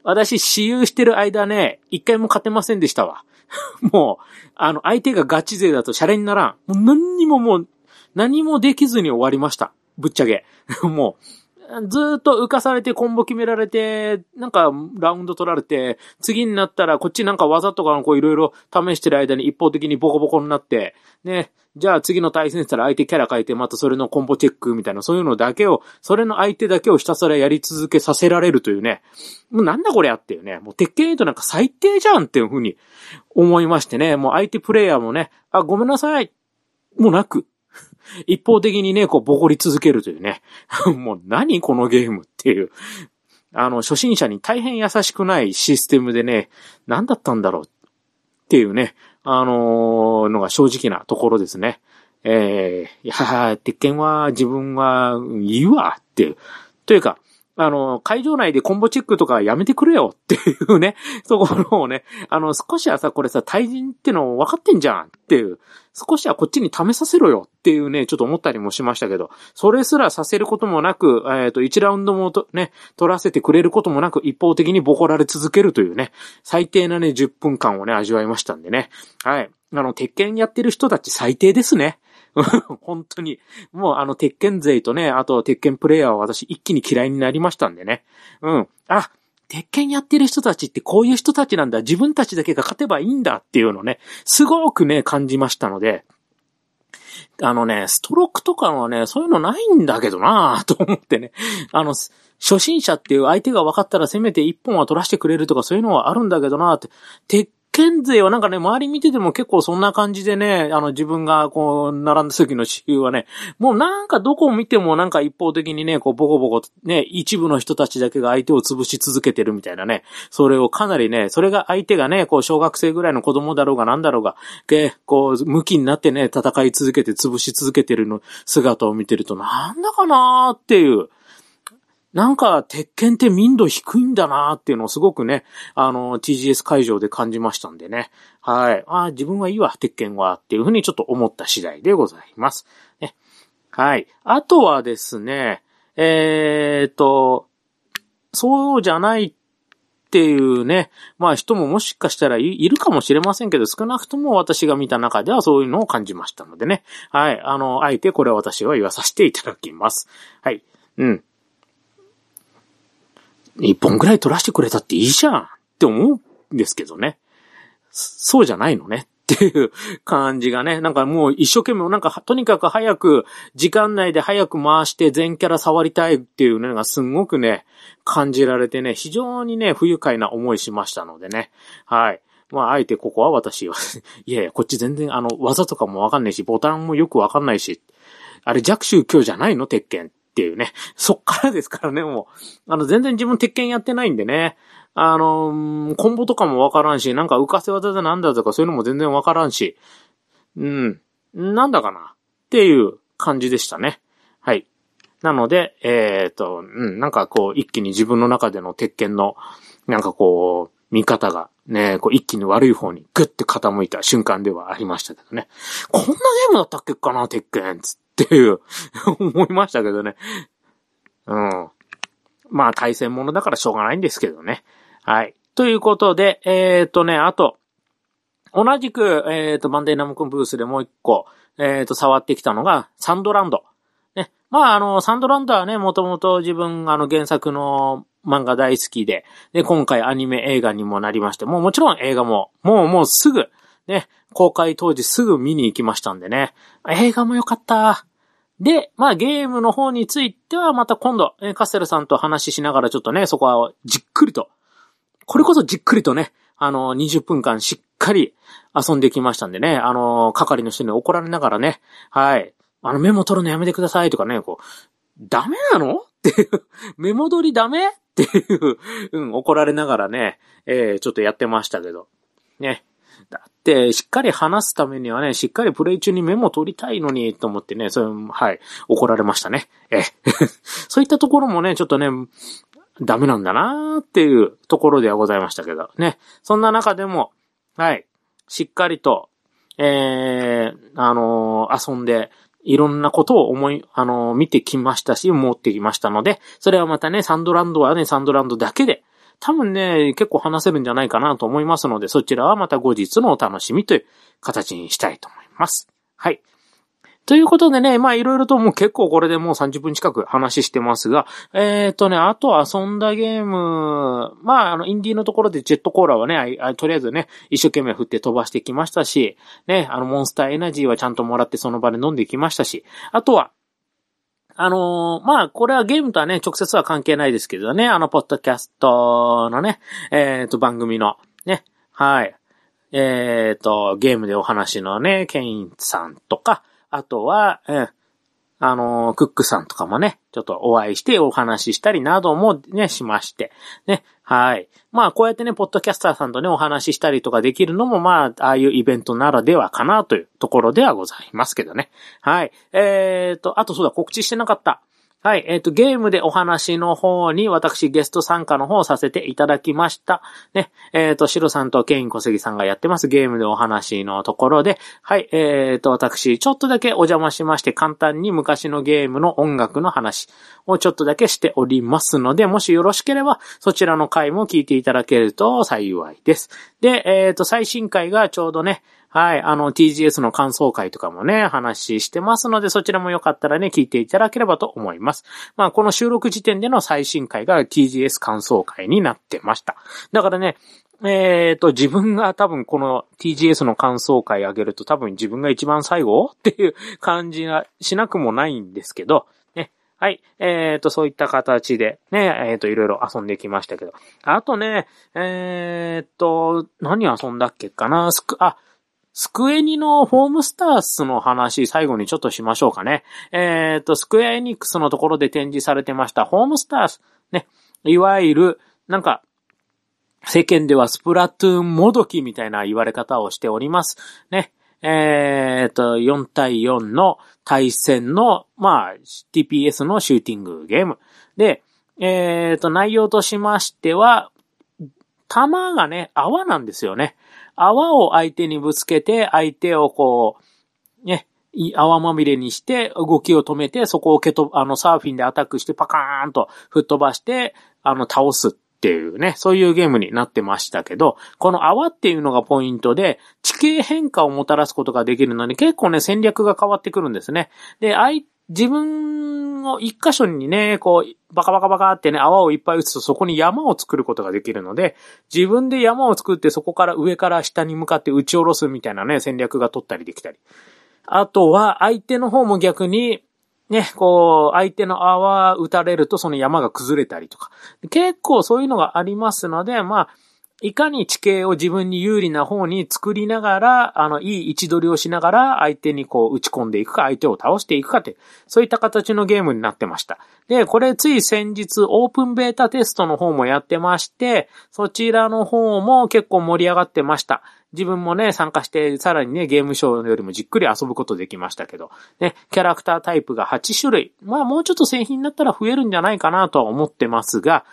Speaker 1: 私、私有してる間ね、一回も勝てませんでしたわ。もう、あの、相手がガチ勢だとシャレにならん。もう何にももう、何もできずに終わりました。ぶっちゃけ。もう、ずっと浮かされてコンボ決められて、なんかラウンド取られて、次になったらこっちなんか技とかのこういろいろ試してる間に一方的にボコボコになって、ね、じゃあ次の対戦したら相手キャラ変えてまたそれのコンボチェックみたいなそういうのだけを、それの相手だけをひたすらやり続けさせられるというね、もうなんだこれやっていうね、もう鉄拳8なんか最低じゃんっていうふうに思いましてね、もう相手プレイヤーもね、あ、ごめんなさい、もうなく、一方的にね、こう、ボコり続けるというね。もう何このゲームっていう。あの、初心者に大変優しくないシステムでね、何だったんだろうっていうね、あのー、のが正直なところですね。えー、いや、鉄拳は自分はいいわっていう。というか、あの、会場内でコンボチェックとかやめてくれよっていうね、ところをね、あの、少しはさ、これさ、対人っての分かってんじゃんっていう、少しはこっちに試させろよっていうね、ちょっと思ったりもしましたけど、それすらさせることもなく、えっ、ー、と、1ラウンドもね、取らせてくれることもなく、一方的にボコられ続けるというね、最低なね、10分間をね、味わいましたんでね。はい。あの、鉄拳やってる人たち最低ですね。本当に。もうあの、鉄拳勢とね、あと鉄拳プレイヤーは私一気に嫌いになりましたんでね。うん。あ、鉄拳やってる人たちってこういう人たちなんだ。自分たちだけが勝てばいいんだっていうのね、すごくね、感じましたので、あのね、ストロークとかはね、そういうのないんだけどなぁ と思ってね。あの、初心者っていう相手が分かったらせめて一本は取らせてくれるとかそういうのはあるんだけどなぁって。鉄県勢はなんかね、周り見てても結構そんな感じでね、あの自分がこう、並んだ時の支給はね、もうなんかどこを見てもなんか一方的にね、こうボコボコね、一部の人たちだけが相手を潰し続けてるみたいなね、それをかなりね、それが相手がね、こう小学生ぐらいの子供だろうがなんだろうが、けこう、向きになってね、戦い続けて潰し続けてるの姿を見てるとなんだかなーっていう、なんか、鉄拳って民度低いんだなーっていうのをすごくね、あの、TGS 会場で感じましたんでね。はい。ああ自分はいいわ、鉄拳は、っていうふうにちょっと思った次第でございます。ね。はい。あとはですね、えー、と、そうじゃないっていうね、まあ人ももしかしたらいるかもしれませんけど、少なくとも私が見た中ではそういうのを感じましたのでね。はい。あの、あえてこれは私は言わさせていただきます。はい。うん。一本ぐらい取らせてくれたっていいじゃんって思うんですけどね。そうじゃないのねっていう感じがね、なんかもう一生懸命、なんかとにかく早く、時間内で早く回して全キャラ触りたいっていうのがすんごくね、感じられてね、非常にね、不愉快な思いしましたのでね。はい。まあ、あえてここは私は いやいや、こっち全然あの、技とかもわかんないし、ボタンもよくわかんないし、あれ弱宗教じゃないの？鉄拳っていうね。そっからですからね、もう。あの、全然自分鉄拳やってないんでね。あの、コンボとかもわからんし、なんか浮かせ技でなんだとかそういうのも全然わからんし。うん。なんだかな？っていう感じでしたね。はい。なので、えっ、ー、と、うん、なんかこう、一気に自分の中での鉄拳の、なんかこう、見方がね、こう一気に悪い方にグッて傾いた瞬間ではありましたけどね。こんなゲームだったっけかな、鉄拳つっっていう思いましたけどね。うん。まあ、対戦ものだからしょうがないんですけどね。はい。ということで、えっ、とね、あと、同じく、えっ、と、バンデイナムコンブースでもう一個、えっ、と、触ってきたのが、サンドランド。ね。まあ、あの、サンドランドはね、もともと自分、あの、原作の漫画大好きで、で、今回アニメ映画にもなりまして、もうもちろん映画も、もうもうすぐ、ね、公開当時すぐ見に行きましたんでね。映画も良かった。で、まあゲームの方についてはまた今度、カステルさんと話ししながらちょっとね、そこはじっくりと、これこそじっくりとね、あの、20分間しっかり遊んできましたんでね、あの、係の人に怒られながらね、はい、あの、メモ取るのやめてくださいとかね、こう、ダメなの？っていう、メモ取りダメ？っていう、うん、怒られながらね、えー、ちょっとやってましたけど、ね。だって、しっかり話すためにはね、しっかりプレイ中にメモ取りたいのに、と思ってね、それ、はい、怒られましたね。え、そういったところもね、ちょっとね、ダメなんだなーっていうところではございましたけど、ね。そんな中でも、はい、しっかりと、えー、あのー、遊んで、いろんなことを思い、あのー、見てきましたし、持ってきましたので、それはまたね、サンドランドはね、サンドランドだけで、多分ね、結構話せるんじゃないかなと思いますので、そちらはまた後日のお楽しみという形にしたいと思います。はい。ということでね、まあいろいろともう結構これでもう30分近く話してますが、えっ、ー、とね、あと遊んだゲーム、まああのインディーのところでジェットコーラはね、とりあえずね、一生懸命振って飛ばしてきましたし、ね、あのモンスターエナジーはちゃんともらってその場で飲んできましたし、あとは、あのー、まあ、これはゲームとはね、直接は関係ないですけどね、あの、ポッドキャストのね、えっ、ー、と、番組の、ね、はい、えっ、ー、と、ゲームでお話のね、ケインさんとか、あとは、うんあの、クックさんとかもね、ちょっとお会いしてお話ししたりなどもね、しまして。ね、はい。まあ、こうやってね、ポッドキャスターさんとね、お話ししたりとかできるのも、まあ、ああいうイベントならではかなというところではございますけどね。はい。えーと、あとそうだ、告知してなかった。はい、えっ、ー、と、ゲームでお話の方に私ゲスト参加の方をさせていただきました。ね、えっ、ー、と、シロさんとケイン小杉さんがやってますゲームでお話のところで、はい、えっ、ー、と、私、ちょっとだけお邪魔しまして、簡単に昔のゲームの音楽の話をちょっとだけしておりますので、もしよろしければ、そちらの回も聞いていただけると幸いです。で、えっ、と、最新回がちょうどね、はい。あの、TGS の感想会とかもね、話してますので、そちらもよかったらね、聞いていただければと思います。まあ、この収録時点での最新回が TGS 感想会になってました。だからね、えっ、ー、と、自分が多分この TGS の感想会上げると多分自分が一番最後っていう感じがしなくもないんですけど、ね。はい。えっ、ー、と、そういった形でね、えっ、ー、と、いろいろ遊んできましたけど。あとね、えっ、と、何遊んだっけかな？スク、あ、スクエニのホームスタースの話、最後にちょっとしましょうかね。えっ、ー、と、スクエアエニックスのところで展示されてました、ホームスタース。ね。いわゆる、なんか、世間ではスプラトゥーンもどきみたいな言われ方をしております。ね。えっ、と、4対4の対戦の、まあ、TPS のシューティングゲーム。で、えっ、と、内容としましては、弾がね、泡なんですよね。泡を相手にぶつけて、相手をこう、ね、泡まみれにして、動きを止めて、そこを蹴と、あの、サーフィンでアタックして、パカーンと吹っ飛ばして、あの、倒すっていうね、そういうゲームになってましたけど、この泡っていうのがポイントで、地形変化をもたらすことができるのに、結構ね、戦略が変わってくるんですね。で、相自分を一箇所にね、こう、バカバカバカってね、泡をいっぱい打つとそこに山を作ることができるので、自分で山を作ってそこから上から下に向かって打ち下ろすみたいなね、戦略が取ったりできたり。あとは、相手の方も逆に、ね、こう、相手の泡打たれるとその山が崩れたりとか。結構そういうのがありますので、まあ、いかに地形を自分に有利な方に作りながら、あの、いい位置取りをしながら、相手にこう打ち込んでいくか、相手を倒していくかって、そういった形のゲームになってました。で、これつい先日、オープンベータテストの方もやってまして、そちらの方も結構盛り上がってました。自分もね、参加して、さらにね、ゲームショーよりもじっくり遊ぶことできましたけど、ね、キャラクタータイプが8種類。まあ、もうちょっと製品になったら増えるんじゃないかなとは思ってますが、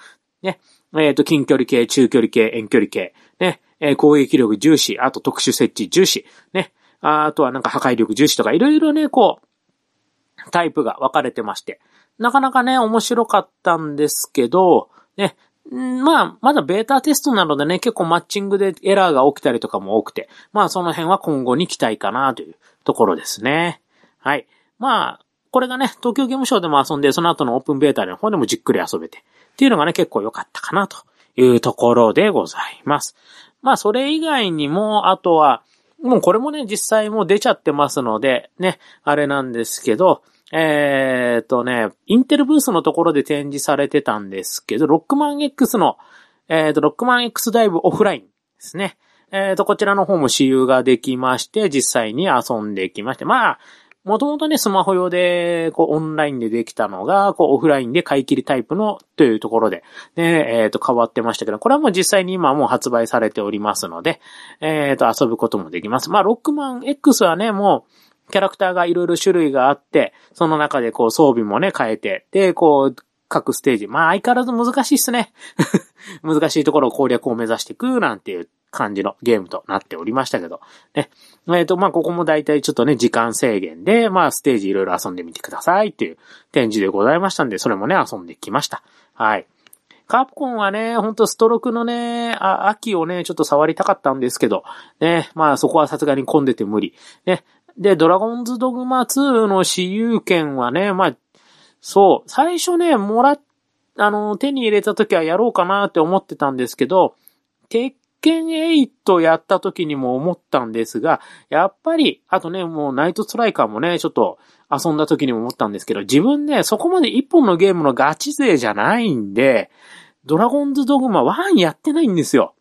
Speaker 1: ね、えっ、ー、と、近距離系、中距離系、遠距離系、ね、えー、攻撃力重視、あと特殊設置重視、ね、あとはなんか破壊力重視とか、いろいろね、こう、タイプが分かれてまして、なかなかね、面白かったんですけど、ね、まあ、まだベータテストなのでね、結構マッチングでエラーが起きたりとかも多くて、まあその辺は今後に期待かなというところですね。はい。まあ、これがね、東京ゲームショウでも遊んで、その後のオープンベータの方でもじっくり遊べて、っていうのがね、結構良かったかなというところでございます。まあ、それ以外にも、あとは、もうこれもね、実際もう出ちゃってますので、ね、あれなんですけど、えー、っとね、インテルブースのところで展示されてたんですけど、ロックマン X の、えー、っと、ロックマン X ダイブオフラインですね。え、っと、こちらの方も私有ができまして、実際に遊んできまして、まあ、もともとね、スマホ用で、こう、オンラインでできたのが、こう、オフラインで買い切りタイプの、というところで、ね、えっ、ー、と、変わってましたけど、これはもう実際に今もう発売されておりますので、えっ、ー、と、遊ぶこともできます。まあ、ロックマン X はね、もう、キャラクターがいろいろ種類があって、その中でこう装備もね変えて、で、こう、各ステージ。まあ相変わらず難しいっすね。難しいところを攻略を目指していくなんていう感じのゲームとなっておりましたけど。ね。えっ、ー、と、まあここも大体ちょっとね、時間制限で、まあステージいろいろ遊んでみてくださいっていう展示でございましたんで、それもね、遊んできました。はい。カプコンはね、ほんとストロークのね、秋をね、ちょっと触りたかったんですけど、ね、まあそこはさすがに混んでて無理。ね。で、ドラゴンズドグマ2の私有権はね、まあそう、最初ね、もらっ、あの、手に入れた時はやろうかなって思ってたんですけど、鉄拳8やった時にも思ったんですが、やっぱり、あとね、もうナイトストライカーもね、ちょっと遊んだ時にも思ったんですけど、自分ね、そこまで一本のゲームのガチ勢じゃないんで、ドラゴンズドグマ1やってないんですよ。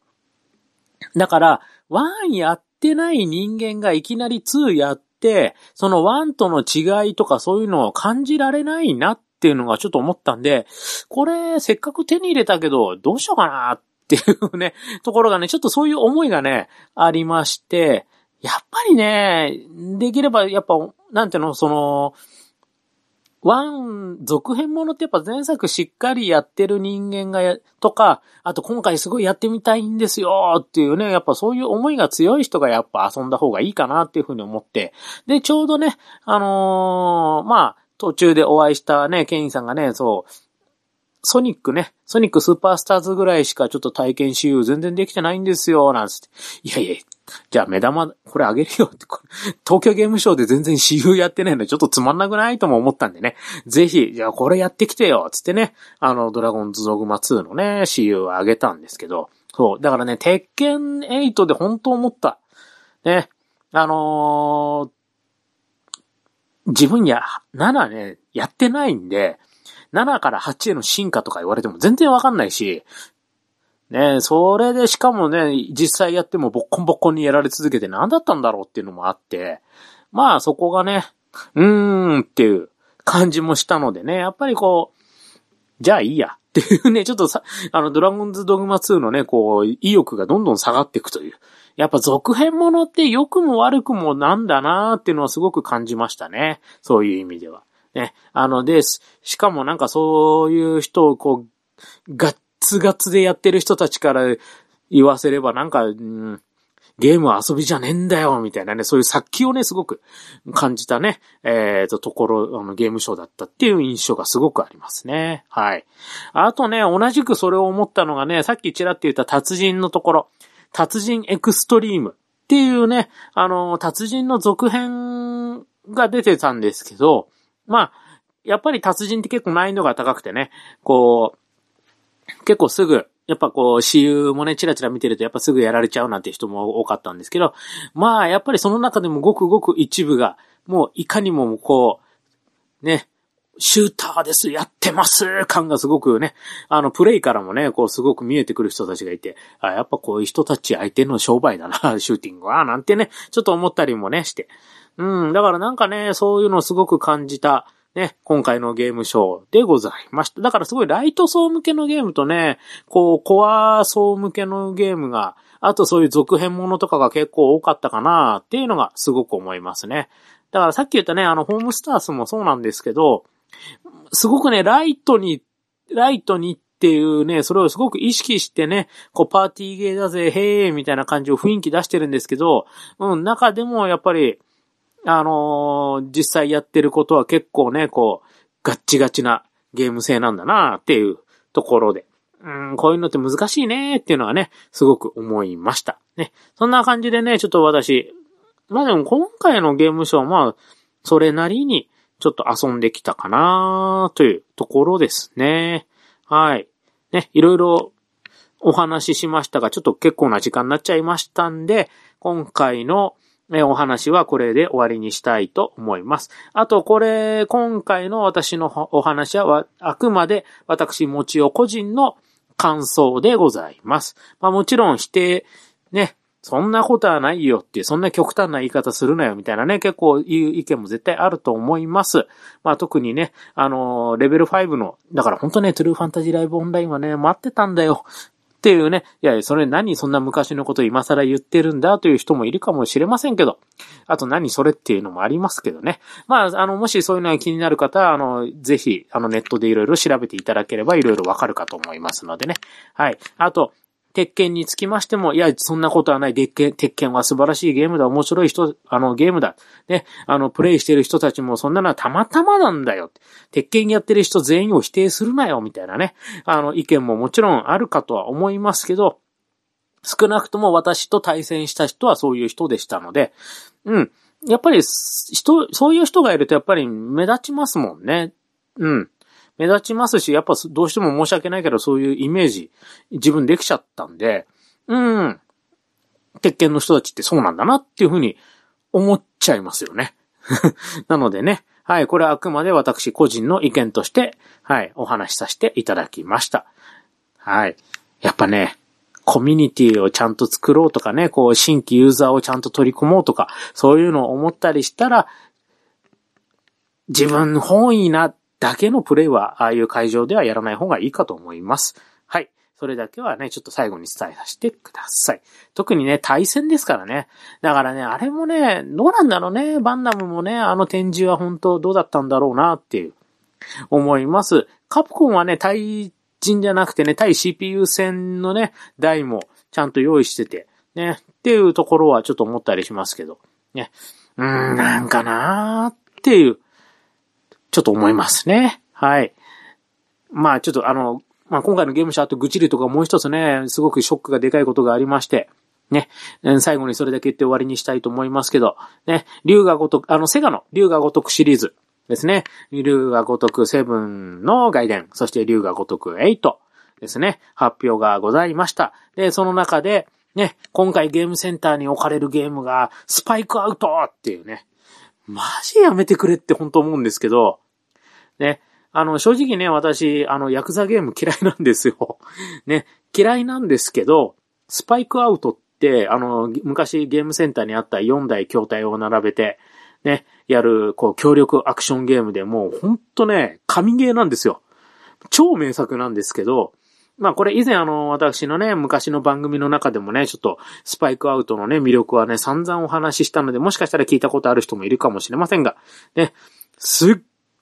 Speaker 1: だから、1やってない人間がいきなり2やって、そのワンとの違いとかそういうのを感じられないなっていうのがちょっと思ったんで、これせっかく手に入れたけど、どうしようかなっっていうね、ところがね、ちょっとそういう思いがね、ありまして、やっぱりね、できればやっぱ、なんていうの、その、ワン、続編ものってやっぱ前作しっかりやってる人間がや、とか、あと今回すごいやってみたいんですよっていうね、やっぱそういう思いが強い人がやっぱ遊んだ方がいいかなっていうふうに思って、で、ちょうどね、あのー、まあ、途中でお会いしたね、ケインさんがね、そう、ソニックね、ソニックスーパースターズぐらいしかちょっと体験しよう全然できてないんですよ、なんつって。いやいや、じゃあ目玉、これあげるよって、これ東京ゲームショウで全然私有やってないのでちょっとつまんなくないとも思ったんでね。ぜひ、じゃあこれやってきてよつってね、あの、ドラゴンズドグマ2のね、私有をあげたんですけど、そう。だからね、鉄拳8で本当思った。ね。あのー、自分や、7ね、やってないんで、7から8への進化とか言われても全然わかんないし、ねそれでしかもね、実際やってもボッコンボッコンにやられ続けて何だったんだろうっていうのもあって、まあそこがね、うーんっていう感じもしたのでね、やっぱりこう、じゃあいいやっていうね、ちょっとさ、あの、ドラゴンズドグマ2のね、こう、意欲がどんどん下がっていくという。やっぱ続編ものって良くも悪くもなんだなーっていうのはすごく感じましたね。そういう意味では。ね。あの、で、しかもなんかそういう人をこう、ガッツガツでやってる人たちから言わせればなんか、うん、ゲームは遊びじゃねえんだよ、みたいなね、そういう殺気をね、すごく感じたね、えっ、ー、と、ところ、あの、ゲームショーだったっていう印象がすごくありますね。はい。あとね、同じくそれを思ったのがね、さっきちらって言った達人のところ、達人エクストリームっていうね、あの、達人の続編が出てたんですけど、まあ、やっぱり達人って結構難易度が高くてね、こう、結構すぐ、やっぱこう、私有もね、チラチラ見てるとやっぱすぐやられちゃうなんて人も多かったんですけど、まあ、やっぱりその中でもごくごく一部が、もういかにもこう、ね、シューターです、やってます感がすごくね、あの、プレイからもね、こう、すごく見えてくる人たちがいて、あ、やっぱこういう人たち相手の商売だな、シューティングは、なんてね、ちょっと思ったりもね、して。うん、だからなんかね、そういうのすごく感じた、ね、今回のゲームショーでございました。だからすごいライト層向けのゲームとね、こう、コア層向けのゲームが、あとそういう続編ものとかが結構多かったかなっていうのがすごく思いますね。だからさっき言ったね、あの、ホームスタースもそうなんですけど、すごくね、ライトに、ライトにっていうね、それをすごく意識してね、こうパーティーゲーだぜ、へーみたいな感じを雰囲気出してるんですけど、うん、中でもやっぱり、あのー、実際やってることは結構ね、こう、ガッチガチなゲーム性なんだなっていうところで。うん、こういうのって難しいねっていうのはね、すごく思いました。ね。そんな感じでね、ちょっと私、まあでも今回のゲームショーはまあ、それなりにちょっと遊んできたかなというところですね。はい。ね、いろいろお話ししましたが、ちょっと結構な時間になっちゃいましたんで、今回のお話はこれで終わりにしたいと思います。あと、これ、今回の私のお話は、あくまで私、もちお個人の感想でございます。まあもちろん否定、ね、そんなことはないよっていう、そんな極端な言い方するなよみたいなね、結構いう意見も絶対あると思います。まあ特にね、あのー、レベル5の、だから本当ね、トゥルーファンタジーライブオンラインはね、待ってたんだよ。っていうね、いや、それ何そんな昔のこと今更言ってるんだという人もいるかもしれませんけど、あと何それっていうのもありますけどね。まあ、あの、もしそういうのが気になる方は、あの、ぜひ、あの、ネットでいろいろ調べていただければいろいろわかるかと思いますのでね。はい。あと、鉄拳につきましても、いや、そんなことはない。鉄拳、鉄拳は素晴らしいゲームだ。面白い人、あの、ゲームだ。ね、あの、プレイしてる人たちもそんなのはたまたまなんだよ。鉄拳やってる人全員を否定するなよ、みたいなね。あの、意見ももちろんあるかとは思いますけど、少なくとも私と対戦した人はそういう人でしたので、うん。やっぱり、人、そういう人がいるとやっぱり目立ちますもんね。うん。目立ちますし、やっぱどうしても申し訳ないけど、そういうイメージ、自分できちゃったんで、うん。鉄拳の人たちってそうなんだなっていうふうに思っちゃいますよね。なのでね、はい、これはあくまで私個人の意見として、はい、お話しさせていただきました。はい。やっぱね、コミュニティをちゃんと作ろうとかね、こう、新規ユーザーをちゃんと取り込もうとか、そういうのを思ったりしたら、自分本意なだけのプレイは、ああいう会場ではやらない方がいいかと思います。はい。それだけはね、ちょっと最後に伝えさせてください。特にね、対戦ですからね。だからね、あれもね、どうなんだろうね。バンダムもね、あの展示は本当どうだったんだろうなっていう、思います。カプコンはね、対人じゃなくてね、対 CPU 戦のね、台もちゃんと用意してて、ね、っていうところはちょっと思ったりしますけど、ね。うーん、なんかなーっていう、ちょっと思いますね。はい。まあちょっとあの、まあ今回のゲームシャーと愚痴りとかもう一つね、すごくショックがでかいことがありまして、ね、最後にそれだけ言って終わりにしたいと思いますけど、ね、竜が如く、あの、セガの竜が如くシリーズですね。竜が如く7の外伝、そして竜が如く8ですね、発表がございました。で、その中で、ね、今回ゲームセンターに置かれるゲームが、スパイクアウトっていうね、マジやめてくれって本当思うんですけど、ね。あの、正直ね、私、あの、ヤクザゲーム嫌いなんですよ。ね。嫌いなんですけど、スパイクアウトって、あの、昔ゲームセンターにあった4台筐体を並べて、ね、やる、こう、協力アクションゲームでもう、ほんとね、神ゲーなんですよ。超名作なんですけど、まあこれ以前あの、私のね、昔の番組の中でもね、ちょっとスパイクアウトのね、魅力はね、散々お話ししたので、もしかしたら聞いたことある人もいるかもしれませんが、ね、すっ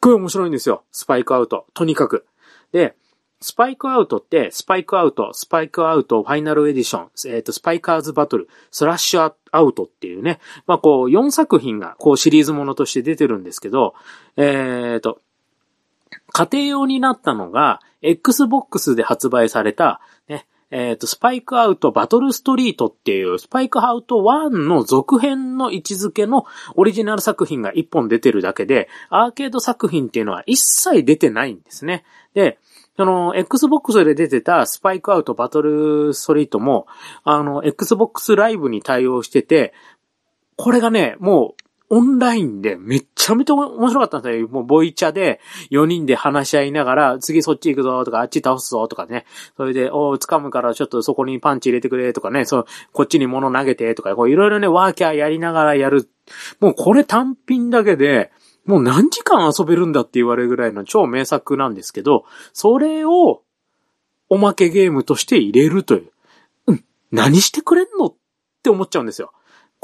Speaker 1: ごい面白いんですよ。スパイクアウト。とにかく。で、スパイクアウトって、スパイクアウト、スパイクアウトファイナルエディション、えっ、ー、と、スパイカーズバトル、スラッシュアウトっていうね、まあこう、4作品がこうシリーズものとして出てるんですけど、えっ、ー、と、家庭用になったのが、Xbox で発売された、ね、えっ、ー、と、スパイクアウトバトルストリートっていう、スパイクアウト1の続編の位置づけのオリジナル作品が1本出てるだけで、アーケード作品っていうのは一切出てないんですね。で、その、Xbox で出てたスパイクアウトバトルストリートも、あの、Xbox ライブに対応してて、これがね、もう、オンラインでめっちゃめちゃ面白かったんですよ。もうボイチャで4人で話し合いながら、次そっち行くぞとか、あっち倒すぞとかね。それで、お掴むからちょっとそこにパンチ入れてくれとかね、そう、こっちに物投げてとか、こういろいろね、ワーキャーやりながらやる。もうこれ単品だけで、もう何時間遊べるんだって言われるぐらいの超名作なんですけど、それをおまけゲームとして入れるという。うん、何してくれんのって思っちゃうんですよ。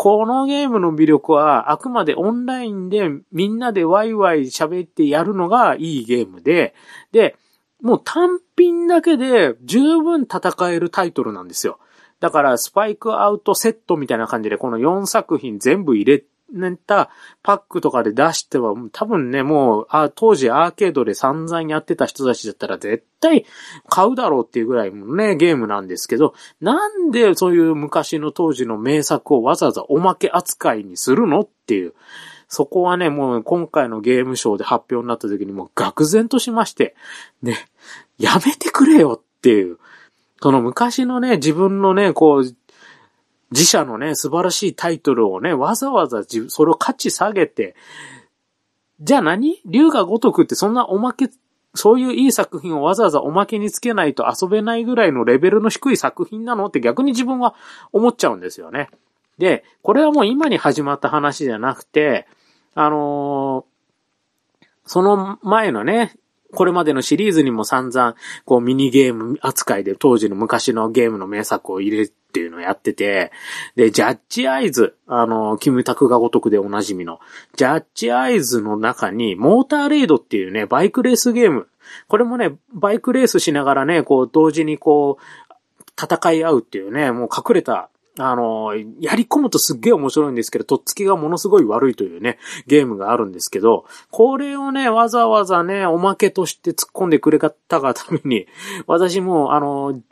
Speaker 1: このゲームの魅力は、あくまでオンラインでみんなでワイワイ喋ってやるのがいいゲームで、で、もう単品だけで十分戦えるタイトルなんですよ。だから、スパイクアウトセットみたいな感じで、この4作品全部入れねたパックとかで出しては、多分ね、もう、あ当時アーケードで散々やってた人たちだったら絶対買うだろうっていうぐらいのね、ゲームなんですけど、なんでそういう昔の当時の名作をわざわざおまけ扱いにするのっていう。そこはね、もう今回のゲームショーで発表になった時にもう愕然としまして、ね、やめてくれよっていう。その昔のね、自分のね、こう、自社のね、素晴らしいタイトルをね、わざわざ自分それを価値下げて、じゃあ何？竜が如くってそんなおまけ、そういういい作品をわざわざおまけにつけないと遊べないぐらいのレベルの低い作品なの？って逆に自分は思っちゃうんですよね。で、これはもう今に始まった話じゃなくて、あのー、その前のね、これまでのシリーズにも散々、こうミニゲーム扱いで当時の昔のゲームの名作を入れっていうのをやってて、で、ジャッジアイズ、あの、キムタクがごとくでおなじみの、ジャッジアイズの中に、モーターレイドっていうね、バイクレースゲーム、これもね、バイクレースしながらね、こう、同時にこう、戦い合うっていうね、もう隠れたあの、やり込むとすっげえ面白いんですけど、とっつきがものすごい悪いというね、ゲームがあるんですけど、これをね、わざわざね、おまけとして突っ込んでくれたがために、私も、あの、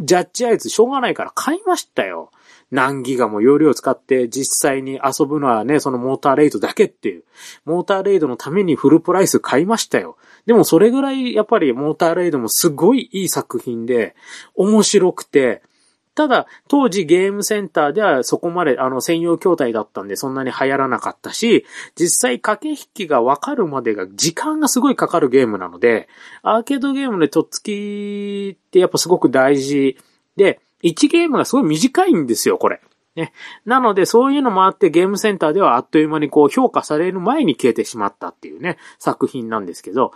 Speaker 1: ジャッジアイズしょうがないから買いましたよ。何ギガも容量使って実際に遊ぶのはね、そのモーターレイドだけっていう。モーターレイドのためにフルプライス買いましたよ。でもそれぐらいやっぱりモーターレイドもすごいいい作品で、面白くて、ただ、当時ゲームセンターではそこまであの専用筐体だったんでそんなに流行らなかったし、実際駆け引きがわかるまでが時間がすごいかかるゲームなので、アーケードゲームでとっつきってやっぱすごく大事で、1ゲームがすごい短いんですよ、これ。ね。なので、そういうのもあってゲームセンターではあっという間にこう評価される前に消えてしまったっていうね、作品なんですけど、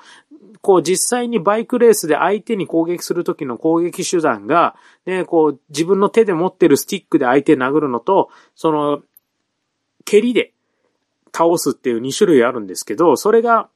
Speaker 1: こう実際にバイクレースで相手に攻撃するときの攻撃手段が、ね、こう自分の手で持ってるスティックで相手殴るのと、その、蹴りで倒すっていう2種類あるんですけど、それが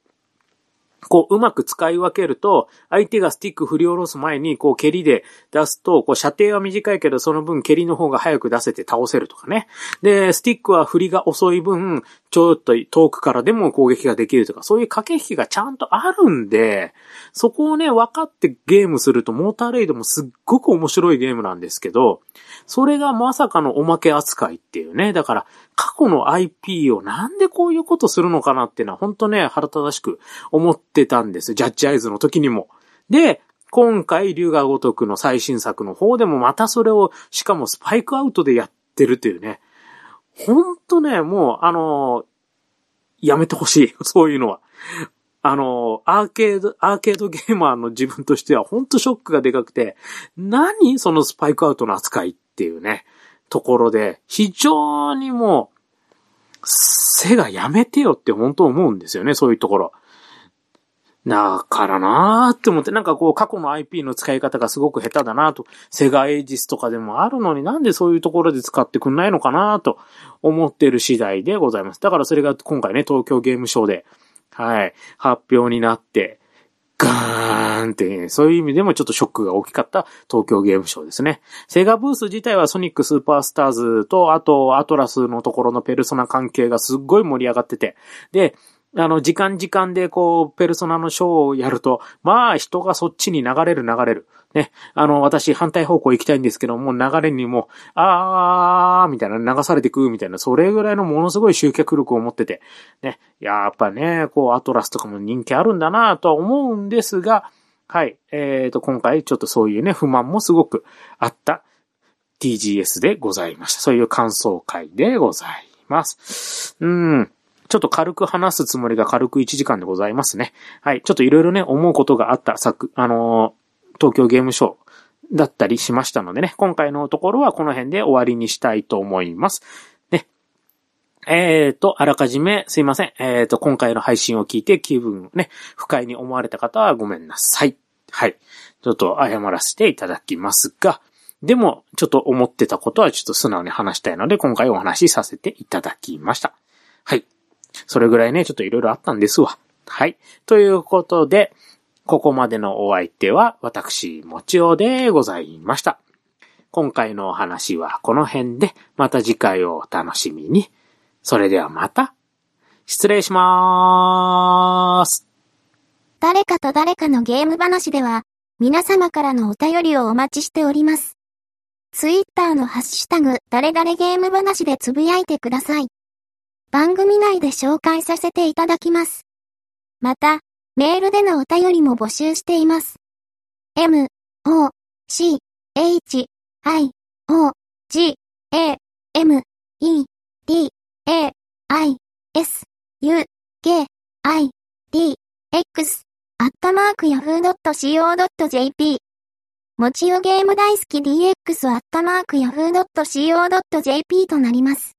Speaker 1: こう、うまく使い分けると、相手がスティック振り下ろす前に、こう、蹴りで出すと、こう、射程は短いけど、その分蹴りの方が早く出せて倒せるとかね。で、スティックは振りが遅い分、ちょっと遠くからでも攻撃ができるとか、そういう駆け引きがちゃんとあるんで、そこをね、分かってゲームすると、モーターレイドもすっごく面白いゲームなんですけど、それがまさかのおまけ扱いっていうね。だから、過去の IP をなんでこういうことするのかなっていうのは、本当ね、腹立たしく思ってたんです。ジャッジアイズの時にも。で、今回、竜が如くの最新作の方でもまたそれを、しかもスパイクアウトでやってるというね。ほんとね、もう、あのやめてほしい。そういうのは。あの、アーケード、アーケードゲーマーの自分としてはほんとショックがでかくて、何そのスパイクアウトの扱いっていうね、ところで、非常にもう、背がやめてよって本当思うんですよね、そういうところ。だからなーって思って、なんかこう過去の IP の使い方がすごく下手だなと、セガエイジスとかでもあるのになんでそういうところで使ってくんないのかなと思ってる次第でございます。だからそれが今回ね、東京ゲームショウで、はい、発表になって、ガーンって、そういう意味でもちょっとショックが大きかった東京ゲームショウですね。セガブース自体はソニックスーパースターズと、あとアトラスのところのペルソナ関係がすっごい盛り上がってて、で、あの、時間時間でこう、ペルソナのショーをやると、まあ人がそっちに流れる流れる。ね。あの、私反対方向行きたいんですけども、流れにも、あー、みたいな流されてくみたいな、それぐらいのものすごい集客力を持ってて、ね。やっぱね、こう、アトラスとかも人気あるんだなとは思うんですが、はい。えっ、ー、と、今回ちょっとそういうね、不満もすごくあった TGS でございました。そういう感想会でございます。うん。ちょっと軽く話すつもりが軽く1時間でございますね。はい。ちょっといろいろね、思うことがあった作、あのー、東京ゲームショウだったりしましたのでね、今回のところはこの辺で終わりにしたいと思います。ね。えーと、あらかじめすいません。えーと、今回の配信を聞いて気分をね、不快に思われた方はごめんなさい。はい。ちょっと謝らせていただきますが、でも、ちょっと思ってたことはちょっと素直に話したいので、今回お話しさせていただきました。はい。それぐらいね、ちょっといろいろあったんですわ。はい。ということで、ここまでのお相手は、私、もちおでございました。今回のお話はこの辺で、また次回をお楽しみに。それではまた、失礼しまーす。
Speaker 2: 誰かと誰かのゲーム話では、皆様からのお便りをお待ちしております。ツイッターのハッシュタグ、誰々ゲーム話でつぶやいてください。番組内で紹介させていただきます。また、メールでのお便りも募集しています。m, o, c, h, i, o, g, a, m, e, d, a, i, s, u, k, i, d, x, アットマーク yahoo.co.jp もちよゲーム大好き DX アットマーク yahoo.co.jp となります。